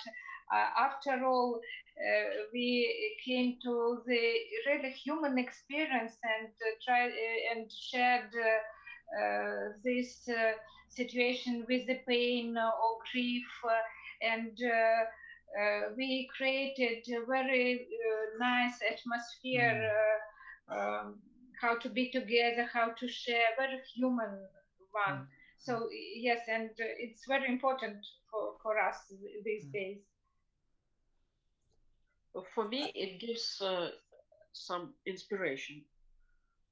uh, after all, uh, we came to the really human experience and uh, tried uh, and shared. Uh, uh, this uh, situation with the pain or grief, uh, and uh, we created a very nice atmosphere. Um, how to be together, how to share, very human one. Mm. So yes, and it's very important for, for us these Mm. days. For me, it gives uh, some inspiration.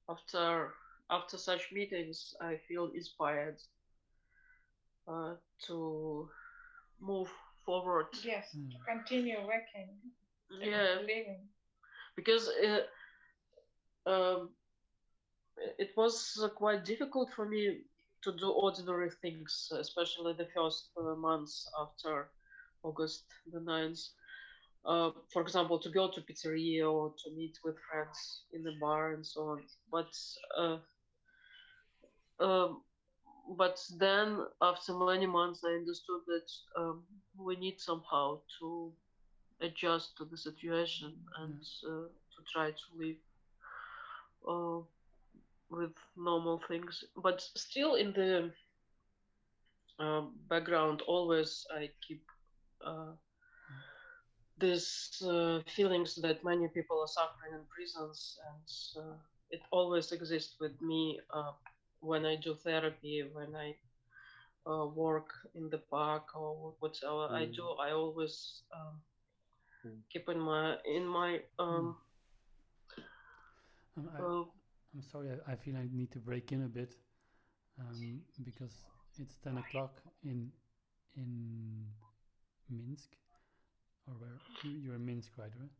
After after such meetings, I feel inspired uh, to move forward. Yes, Mm. to continue working, Yeah, living. because uh, um, it was uh, quite difficult for me to do ordinary things, especially the first uh, months after August the 9th. Uh, for example, to go to pizzeria or to meet with friends in the bar and so on. But uh, um, but then after many months, I understood that um, we need somehow to adjust to the situation and uh, to try to live uh, with normal things. But still, in the um, background, always I keep uh, these uh, feelings that many people are suffering in prisons, and uh, it always exists with me uh, when I do therapy, when I uh, work in the park or whatever I Mm. do. I always um, Mm. keep in my in my um, Um, I, uh, I'm sorry, I, I feel I need to break in a bit um, because it's 10 o'clock in in Minsk, or where you, you're in Minsk, right? right?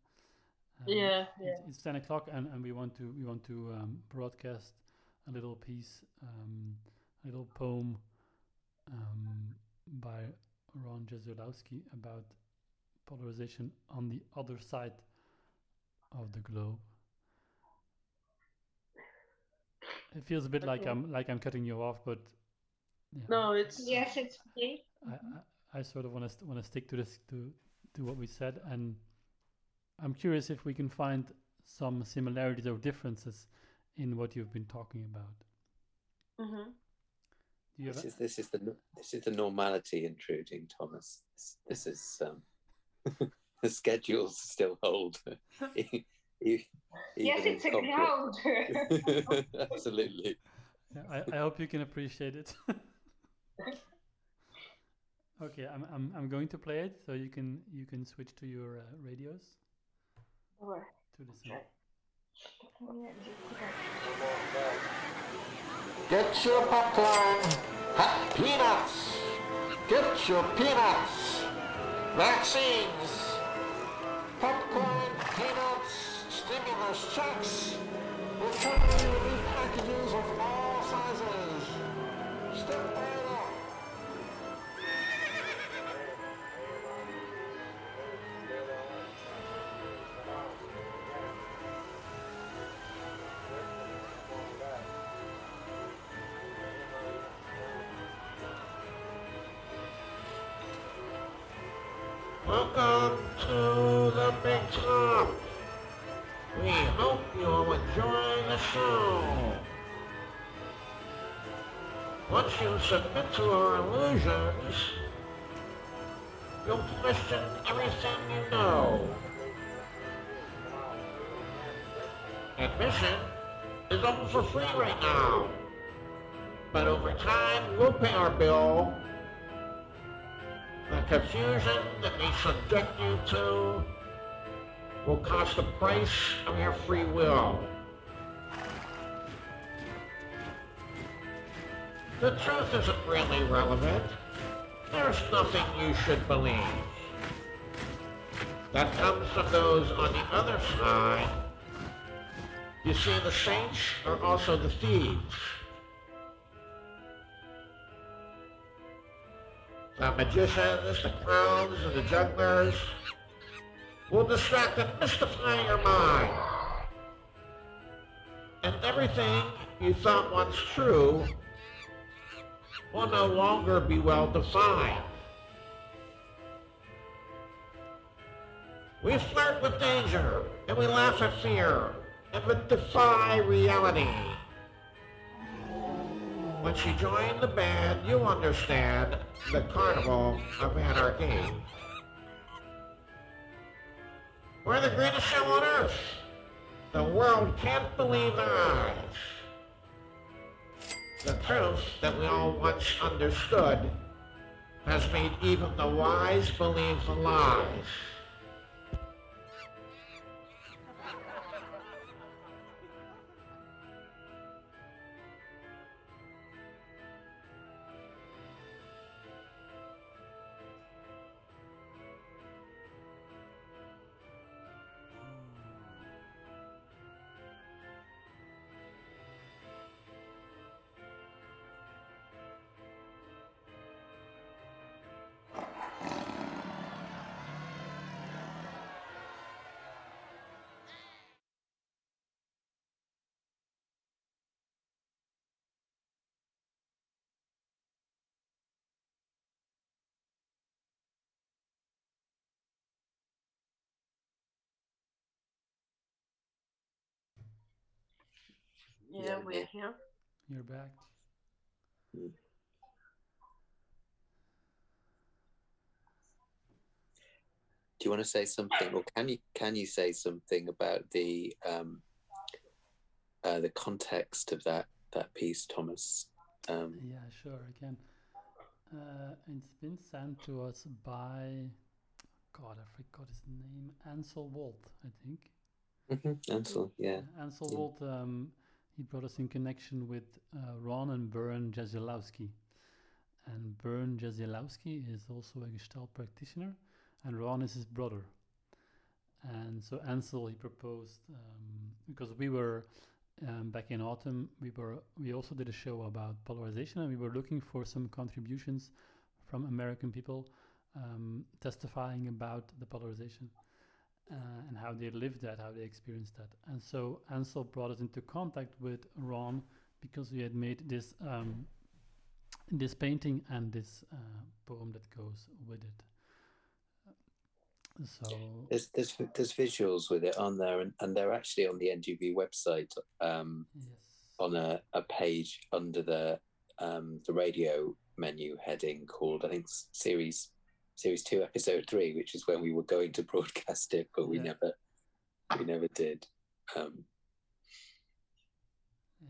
Yeah, it's- yeah. It's ten o'clock, and, and we want to we want to um, broadcast a little piece, um, a little poem um, by Ron Jezulowski about polarization on the other side of the globe. It feels a bit like I'm like I'm cutting you off, but yeah, No, it's Yes, it's okay. I, I, I sort of want to st- want to stick to this to to what we said, and I'm curious if we can find some similarities or differences in what you've been talking about. hmm Do you This a- is this is the this is the normality intruding, Thomas. This, this is um, the schedules still hold. E- Yes, it's a conflict. crowd. Absolutely. yeah, I, I hope you can appreciate it. okay, I'm, I'm I'm going to play it, so you can you can switch to your uh, radios Or, to listen. Right. Get your popcorn, hot peanuts. Get your peanuts. Vaccines. Popcorn, peanuts, stimulus checks. In with packages of all sizes. You submit to our illusions, you'll question everything you know. Admission is open for free right now. But over time, we'll pay our bill the confusion that we subject you to will cost the price of your free will. The truth isn't really relevant. There's nothing you should believe. That comes from those on the other side. You see, the saints are also the thieves. The magicians, the clowns, and the jugglers will distract and mystify your mind. And everything you thought once true will no longer be well defined. We flirt with danger, and we laugh at fear, and we defy reality. When she joined the band, you'll understand the carnival of anarchy. We're the greatest show on earth. The world can't believe their eyes. The truth that we all once understood has made even the wise believe the lies. Yeah, Yeah, we're here. You're back. Do you want to say something, or can you can you say something about the um, uh, the context of that that piece, Thomas? Um, Yeah, sure, I can. Uh, it's been sent to us by, God, I forgot his name, Ansel Walt, I think. mhm, Ansel, yeah. Ansel Yeah. Walt, um, he brought us in connection with uh, Ron and Bern Jasilowski. And Bern Jasilowski is also a Gestalt practitioner, and Ron is his brother. and so Ansel he proposed um, because we were um, back in autumn we were we also did a show about polarization and we were looking for some contributions from American people um, testifying about the polarization uh, and how they lived that, how they experienced that. And so Ansel brought us into contact with Ron because we had made this um, this painting and this uh, poem that goes with it. So There's there's there's visuals with it on there, and, and they're actually on the NGV website um, yes, on a, a page under the um, the radio menu heading called I think series series two episode three, which is when we were going to broadcast it, but we Yeah. never we never did. Um, yeah.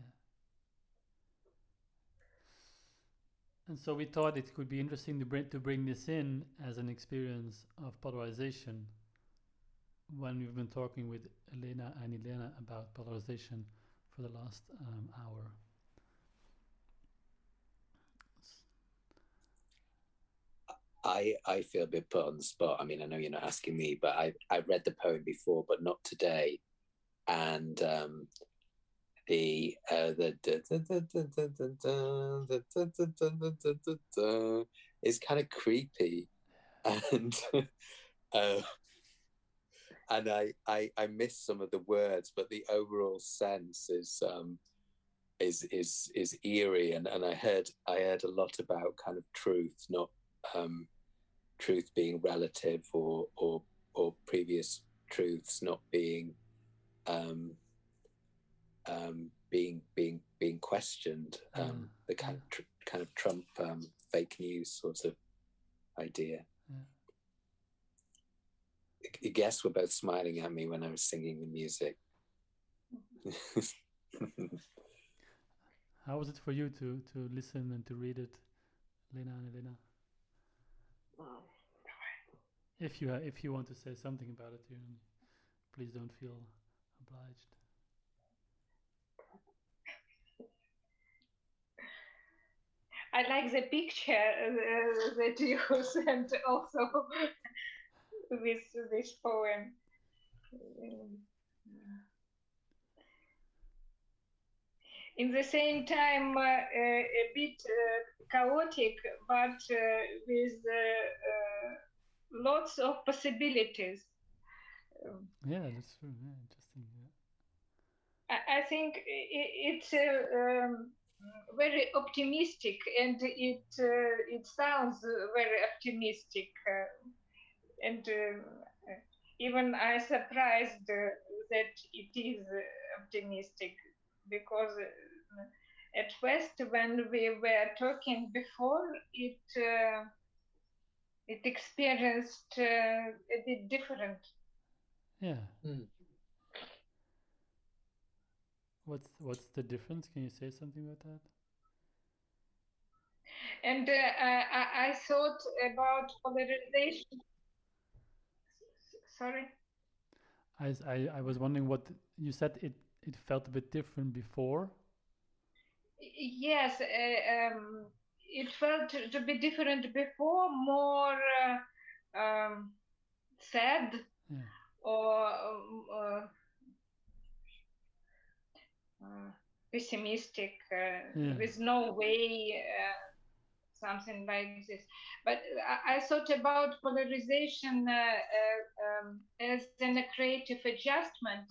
And so we thought it could be interesting to bring to bring this in as an experience of polarization. When we've been talking with Elena and Elena about polarization for the last um, hour. I I feel a bit put on the spot. I mean, I know you're not asking me, but I I read the poem before, but not today, and um, the uh, the is kind of creepy, and uh, and I, I I miss some of the words, but the overall sense is um is is is eerie, and and I heard I heard a lot about kind of truth, not um, truth being relative or or or previous truths not being um, um, being being being questioned. Um, Mm, the kind of tr- kind of Trump um, fake news sort of idea. Yeah. I- I guess we're both smiling at me when I was singing the music. How was it for you to to listen and to read it, Lena and Elena? If you if you want to say something about it, please don't feel obliged. I like the picture uh, that you sent also with this poem. In the same time, uh, uh, a bit uh, chaotic, but uh, with uh, uh, lots of possibilities. Yeah, that's true. Yeah, interesting. Yeah. I, I think i- it's uh, um, very optimistic, and it uh, it sounds very optimistic, uh, and uh, even I surprised uh, that it is optimistic because uh, at first when we were talking before it it experienced uh, a bit different Yeah. Hmm. What's what's the difference? Can you say something about that? And uh, I, I- I thought about polarization. S- I, I was wondering what you said. It it felt a bit different before. Yes, uh, um, it felt to to be different before, more uh, um, sad Yeah. or uh, uh, pessimistic, uh, Yeah. with no way, uh, something like this. But I, I thought about polarization uh, uh, um, as an, a creative adjustment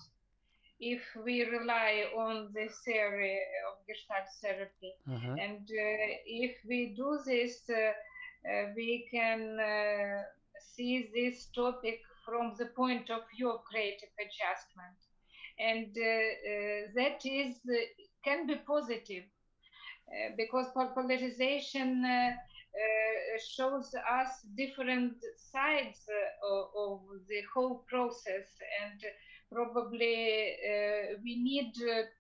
if we rely on the theory of Gestalt therapy. Uh-huh. And uh, if we do this, uh, uh, we can uh, see this topic from the point of view of creative adjustment. And that is can be positive uh, because polarization uh, uh, shows us different sides of, of the whole process and probably uh, we need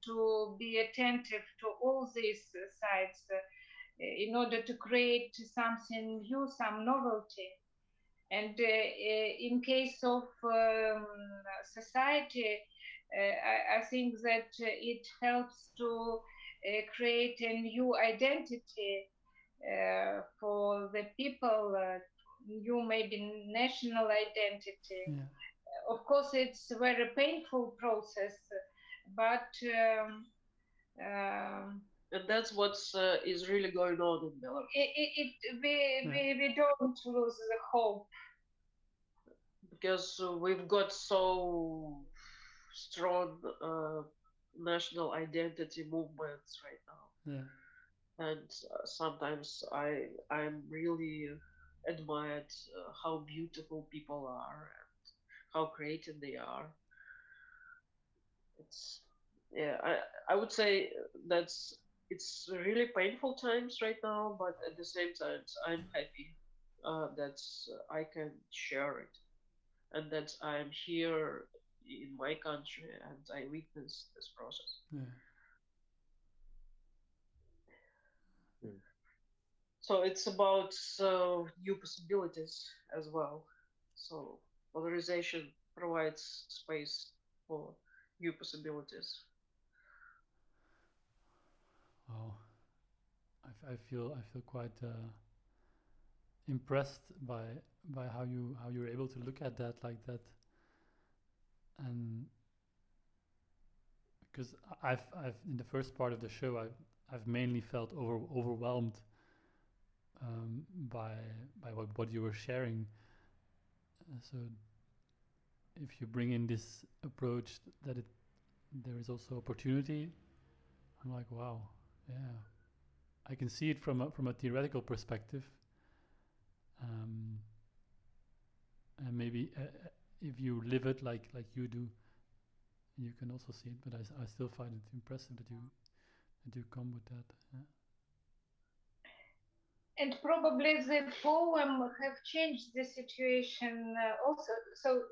to be attentive to all these sides uh, in order to create something new, some novelty. And uh, in case of um, society, I, I think that it helps to create a new identity uh, for the people, uh, new maybe national identity Yeah. Of course, it's a very painful process, but um, um, and that's what uh, is really going on in Belarus. it, it, it, we, Yeah. we, we don't lose the hope. because uh, we've got so strong uh, national identity movements right now Yeah. and uh, sometimes i i'm really admired uh, how beautiful people are and how creative they are it's yeah i i would say that's it's really painful times right now but at the same time i'm happy uh, that i can share it and that I'm here in my country and I witness this process. Yeah. So it's about uh, new possibilities as well. So polarization provides space for new possibilities. Wow. I, I feel I feel quite uh, impressed by by how you how you're able to look at that like that, and because I- I've I've in the first part of the show I've I've mainly felt over overwhelmed um, by by what, what you were sharing. So if you bring in this approach that it there is also opportunity, I'm like wow, yeah, I can see it from a, from a theoretical perspective. Um, and maybe uh, uh, if you live it like like you do, you can also see it. But I, I still find it impressive that you that you come with that. Yeah. And probably the poem have changed the situation uh, also, so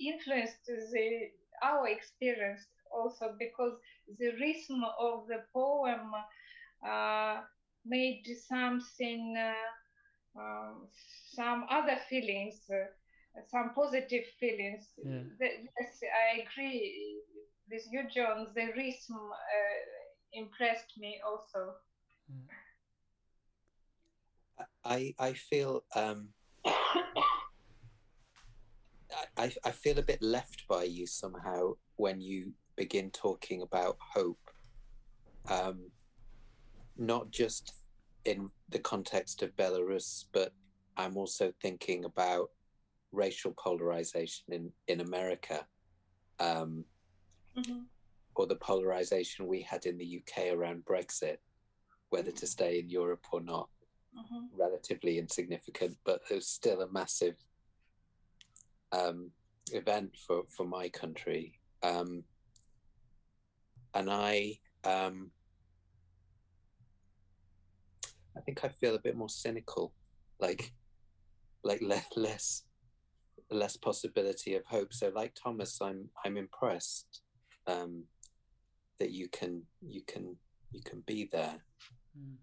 influenced the our experience also because the rhythm of the poem uh, made something, uh, um, some other feelings, uh, some positive feelings. Yeah. The- yes, I agree with you, John. The rhythm uh, impressed me also. I I feel um, I I feel a bit left by you somehow when you begin talking about hope, um, not just in the context of Belarus, but I'm also thinking about racial polarization in in America. Um, Mhm. or the polarization we had in the UK around Brexit, whether to stay in Europe or not, Mhm. relatively insignificant, but it was still a massive um, event for, for my country. Um, and I, um, I think I feel a bit more cynical, like, like le- less, less possibility of hope. So, like Thomas, I'm I'm impressed um, that you can you can you can be there Mm.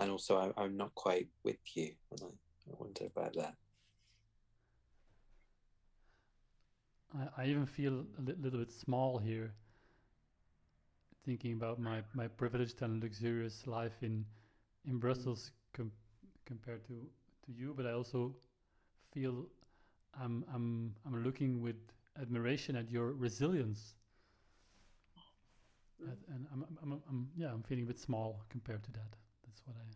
And also I, I'm not quite with you, and I, I wonder about that. I, I even feel a li- little bit small here, thinking about my, my privileged and luxurious life in in Brussels com- compared to, to you. But I also feel I'm I'm I'm looking with admiration at your resilience. Mm. At- and I'm, I'm, I'm, I'm yeah I'm feeling a bit small compared to that. That's what I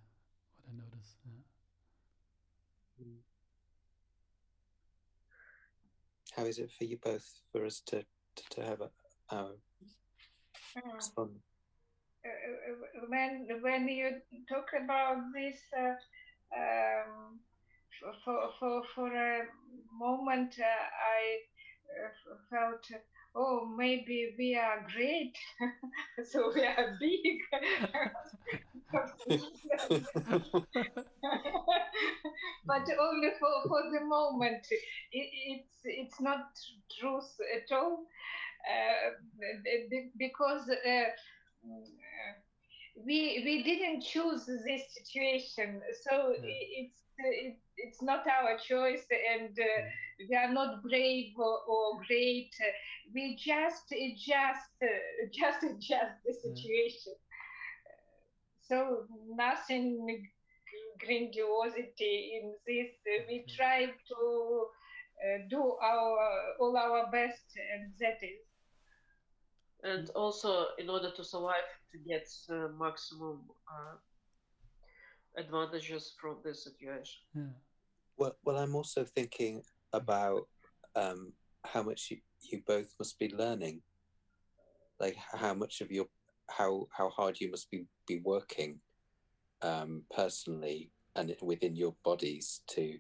what I notice. Yeah. How is it for you both for us to to, to have a our Mm. respond? uh, uh, when when you talk about this uh, um, for for for a moment uh, I uh, felt uh, oh maybe we are great so we are big but only for, for the moment it, it's it's not truth at all uh, be- be- because uh, mm, uh, we we didn't choose this situation so it's it, it's not our choice and uh, we are not brave or, or great. We just adjust uh, just adjust the situation so nothing grandiosity in this we try to uh, do our all our best, and that is. And also, in order to survive, to get uh, maximum uh, advantages from this situation. Yeah. Well, well, I'm also thinking about um, how much you, you both must be learning, like how much of your how how hard you must be be working um, personally and within your bodies to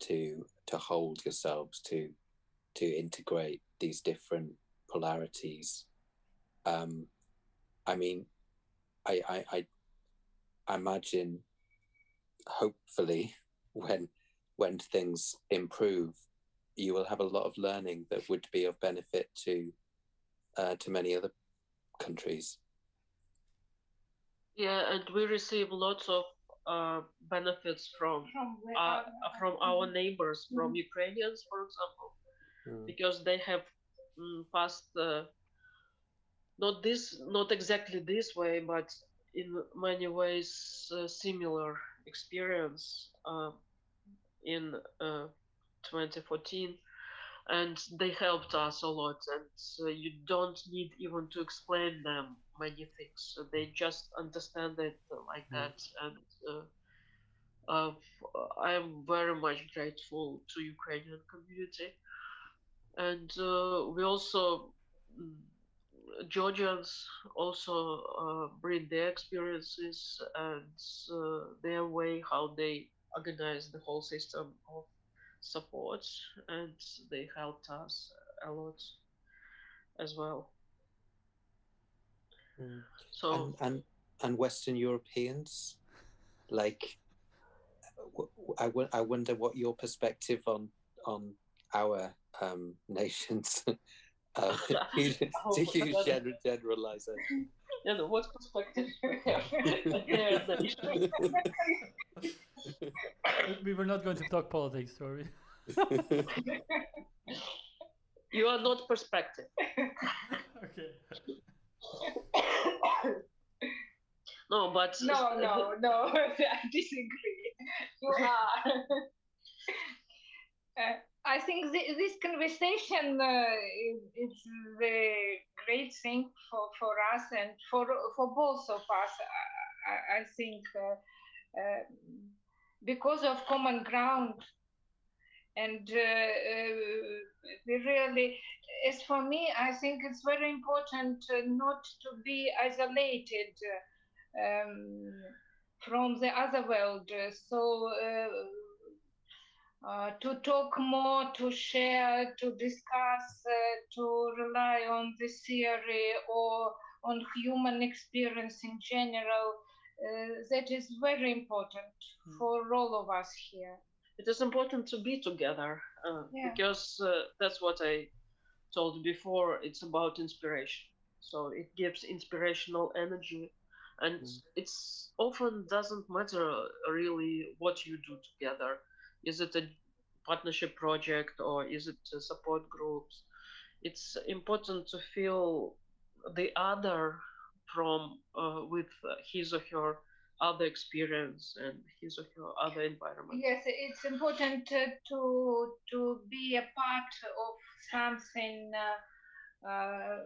to to hold yourselves to to integrate these different polarities. Um, I mean, I I, I imagine hopefully when when things improve, you will have a lot of learning that would be of benefit to uh, to many other countries. Yeah, and we receive lots of uh, benefits from From the uh, from our neighbors, from Ukrainians, for example, because they have mm, passed uh, not this, not exactly this way, but in many ways uh, similar experience uh, in uh, 2014, and they helped us a lot. And uh, you don't need even to explain them many things; they just understand it like Mm. that, and. Uh, uh, I'm very much grateful to Ukrainian community, and uh, we also mm, Georgians also uh, bring their experiences and uh, their way how they organize the whole system of support, and they helped us a lot as well. So and and and Western Europeans, like, w- w- I wo- I wonder what your perspective on on our um, nations. uh, huge, it's a huge gener- generalization. you know what perspective you have. Their nation. we were not going to talk politics, sorry. You are not perspective. okay. No, but No, no, no. I disagree. You are. Uh, I think thi- this conversation uh, is, is the great thing for, for us and for for both of us. I, I- I think uh, uh, because of common ground, and uh, uh, we really, as for me, I think it's very important uh, not to be isolated. Um, from the other world. So uh, uh, to talk more, to share, to discuss, uh, to rely on the theory or on human experience in general, uh, that is very important Mm. for all of us here. It is important to be together uh, Yeah. because uh, that's what I told before. It's about inspiration, so it gives inspirational energy, and Mm. it's often doesn't matter really what you do together. Is it a partnership project or is it support groups? It's important to feel the other from uh, with his or her other experience and his or her other environment. Yes, it's important uh, to to be a part of something uh, uh,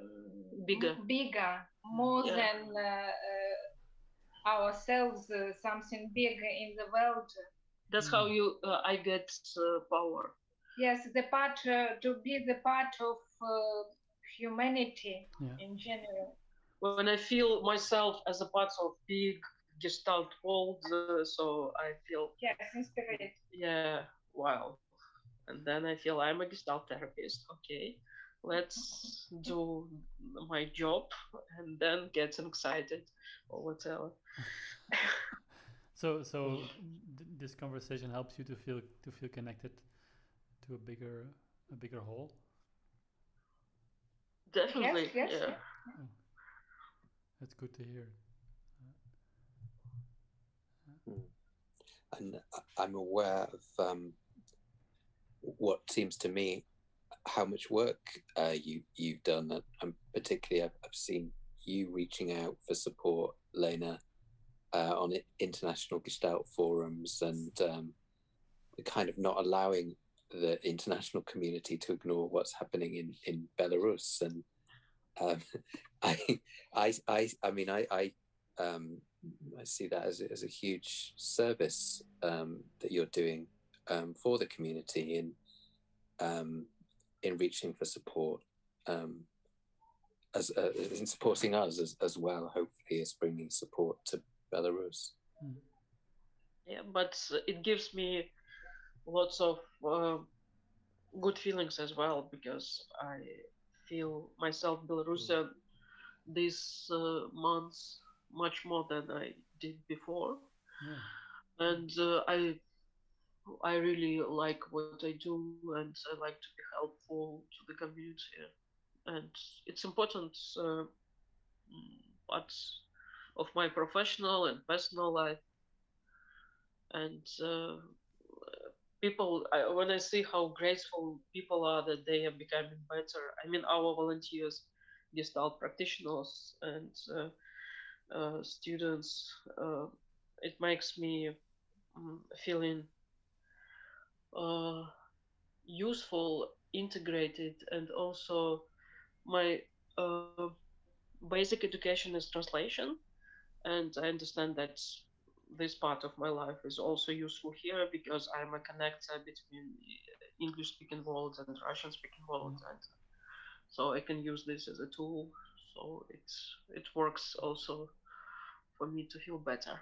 Bigger. m- bigger, more Yeah. than uh, uh, ourselves, uh, something bigger in the world. That's how you uh, I get uh, power. Yes, the part uh, to be the part of uh, humanity Yeah. in general. When I feel myself as a part of big gestalt world, uh, so I feel Yes, inspired. yeah, wow. And then I feel I'm a gestalt therapist. Okay, let's do my job and then get excited or whatever. So, so th- this conversation helps you to feel to feel connected to a bigger a bigger whole. Definitely, yes, yeah. yeah. That's good to hear. And I- I'm aware of um, what seems to me how much work uh, you you've done, and- and particularly I've, I've seen you reaching out for support, Lena, uh, on international Gestalt forums, and um, kind of not allowing the international community to ignore what's happening in in Belarus. And um, I, I I I mean I I um, I see that as a, as a huge service um, that you're doing um, for the community in um, in reaching for support um, as uh, in supporting us as, as well. Hopefully, as bringing support to Belarus. Yeah, but it gives me lots of uh, good feelings as well because I feel myself Belarusian these uh, months much more than I did before, Yeah. and uh, I I really like what I do and I like to be helpful to the community, and it's important uh, part of my professional and personal life, and. Uh, people I, when i see how graceful people are that they are becoming better i mean our volunteers gestalt practitioners and uh, uh, students uh, it makes me um, feeling uh, useful integrated and also my uh, basic education is translation and i understand that this part of my life is also useful here because I'm a connector between English speaking world and Russian speaking world, and so I can use this as a tool. So it's it works also for me to feel better.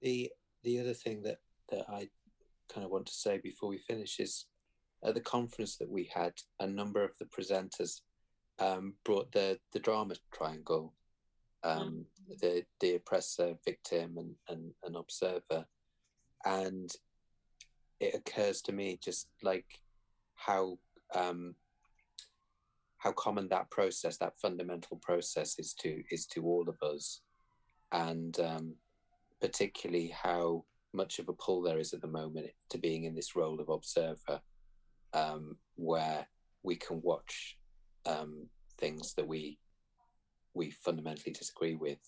The the other thing that that I kind of want to say before we finish is at the conference that we had, a number of the presenters um, brought the the drama triangle. Um, the the oppressor, victim, and, and an observer, and it occurs to me just like how um, how common that process, that fundamental process, is to is to all of us, and um, particularly how much of a pull there is at the moment to being in this role of observer, um, where we can watch um, things that we we fundamentally disagree with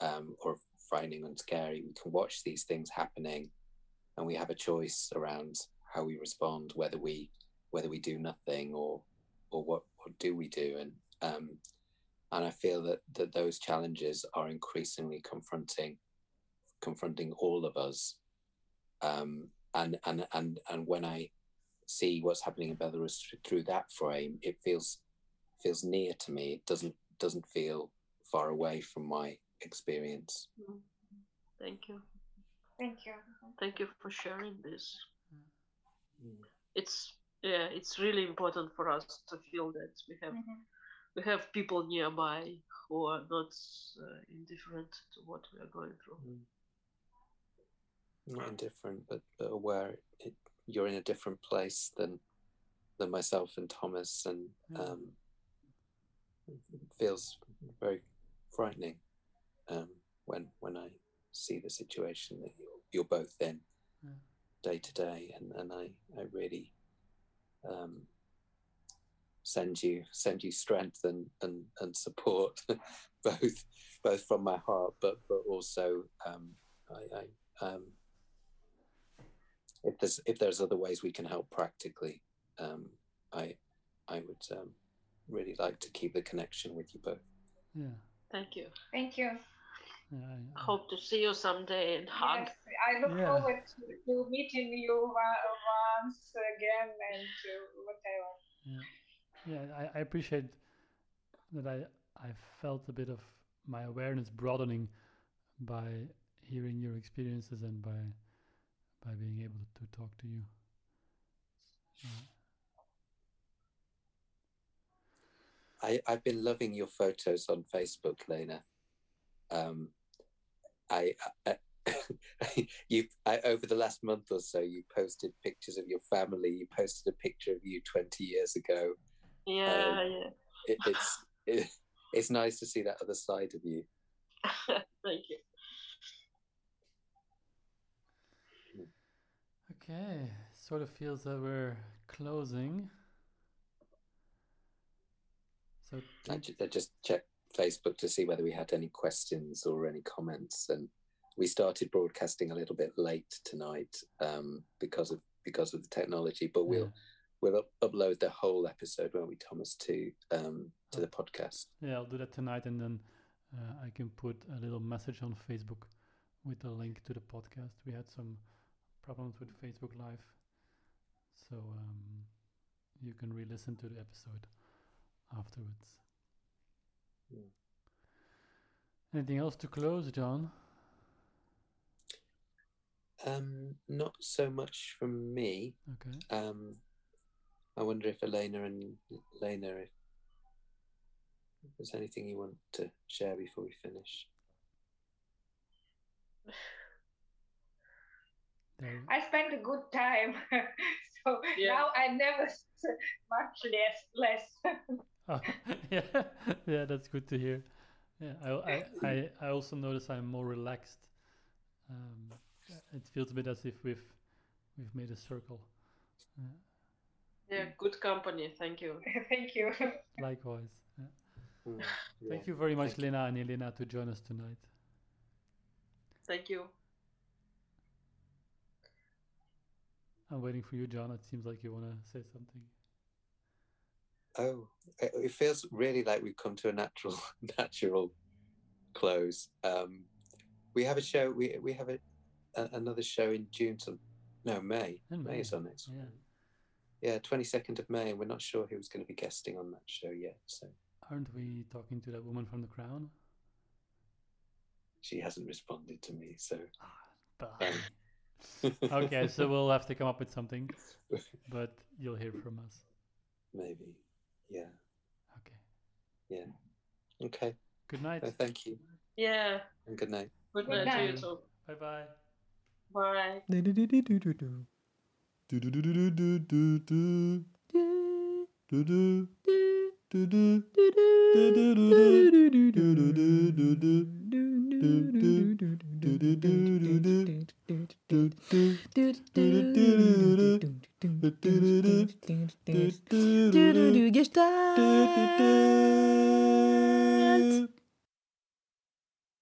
um, or and scary, we can watch these things happening, and we have a choice around how we respond, whether we whether we do nothing or or what what do we do, and um, and I feel that that those challenges are increasingly confronting confronting all of us, um, and and and and when I see what's happening in Belarus through that frame, it feels feels near to me. It doesn't doesn't feel far away from my experience. Thank you. Thank you. Thank you for sharing this. Mm. It's yeah, it's really important for us to feel that we have Mhm. we have people nearby who are not uh, indifferent to what we are going through. Not indifferent, but, but aware it, you're in a different place than than myself and Thomas, and Yeah. um, feels very frightening um, when when I see the situation that you're, you're both in Yeah. day to day, and, and I I really um, send you send you strength and and, and support, both both from my heart, but but also um, I, I um, if there's if there's other ways we can help practically, um, I I would um, really like to keep the connection with you both. Yeah. Thank you. Thank you. Yeah. I, I, Hope to see you someday and hug. Yes, I look Yeah. forward to, to meeting you once again and whatever. yeah. Yeah. I, I appreciate that I I felt a bit of my awareness broadening by hearing your experiences and by by being able to talk to you. Yeah. I, I've been loving your photos on Facebook, Lena. Um, I, I, you I, over the last month or so, you posted pictures of your family. You posted a picture of you twenty years ago. Yeah, um, yeah. It, it's it, it's nice to see that other side of you. Thank you. Okay. Sort of feels that we're closing. So I, ju- I just checked Facebook to see whether we had any questions or any comments, and we started broadcasting a little bit late tonight um, because of because of the technology, but we'll we'll up- upload the whole episode, won't we, Thomas, to um, to the podcast. Yeah, I'll do that tonight, and then uh, I can put a little message on Facebook with a link to the podcast. We had some problems with Facebook Live, so um, you can re-listen to the episode afterwards. Yeah. Anything else to close, John? Um, not so much from me. Okay. Um, I wonder if Elena and Lena, if, if there's anything you want to share before we finish. I spent a good time. so Yeah. now I never much less less. Oh, yeah, yeah, that's good to hear. Yeah, I, I, I, I also notice I'm more relaxed. Um, it feels a bit as if we've we've made a circle. Uh, Yeah, good company. Thank you. Thank you. likewise. Yeah. Mm, Thank you very much, Thank. Lena and Elena, to join us tonight. Thank you. I'm waiting for you, John. It seems like you want to say something. Oh, it, it feels really like we've come to a natural natural close. Um, we have a show. We we have a, a another show in June. Some no May. May is our next. yeah. one. Yeah, twenty second of May, and we're not sure who's going to be guesting on that show yet. So Aren't we talking to that woman from the Crown? she hasn't responded to me. So But um, okay, so we'll have to come up with something, but you'll hear from us. maybe. Yeah. Okay. Yeah. Okay. Good night. No, thank you, Yeah. and good night. Good Good night to you night. too. Bye bye. Bye. Gestalt.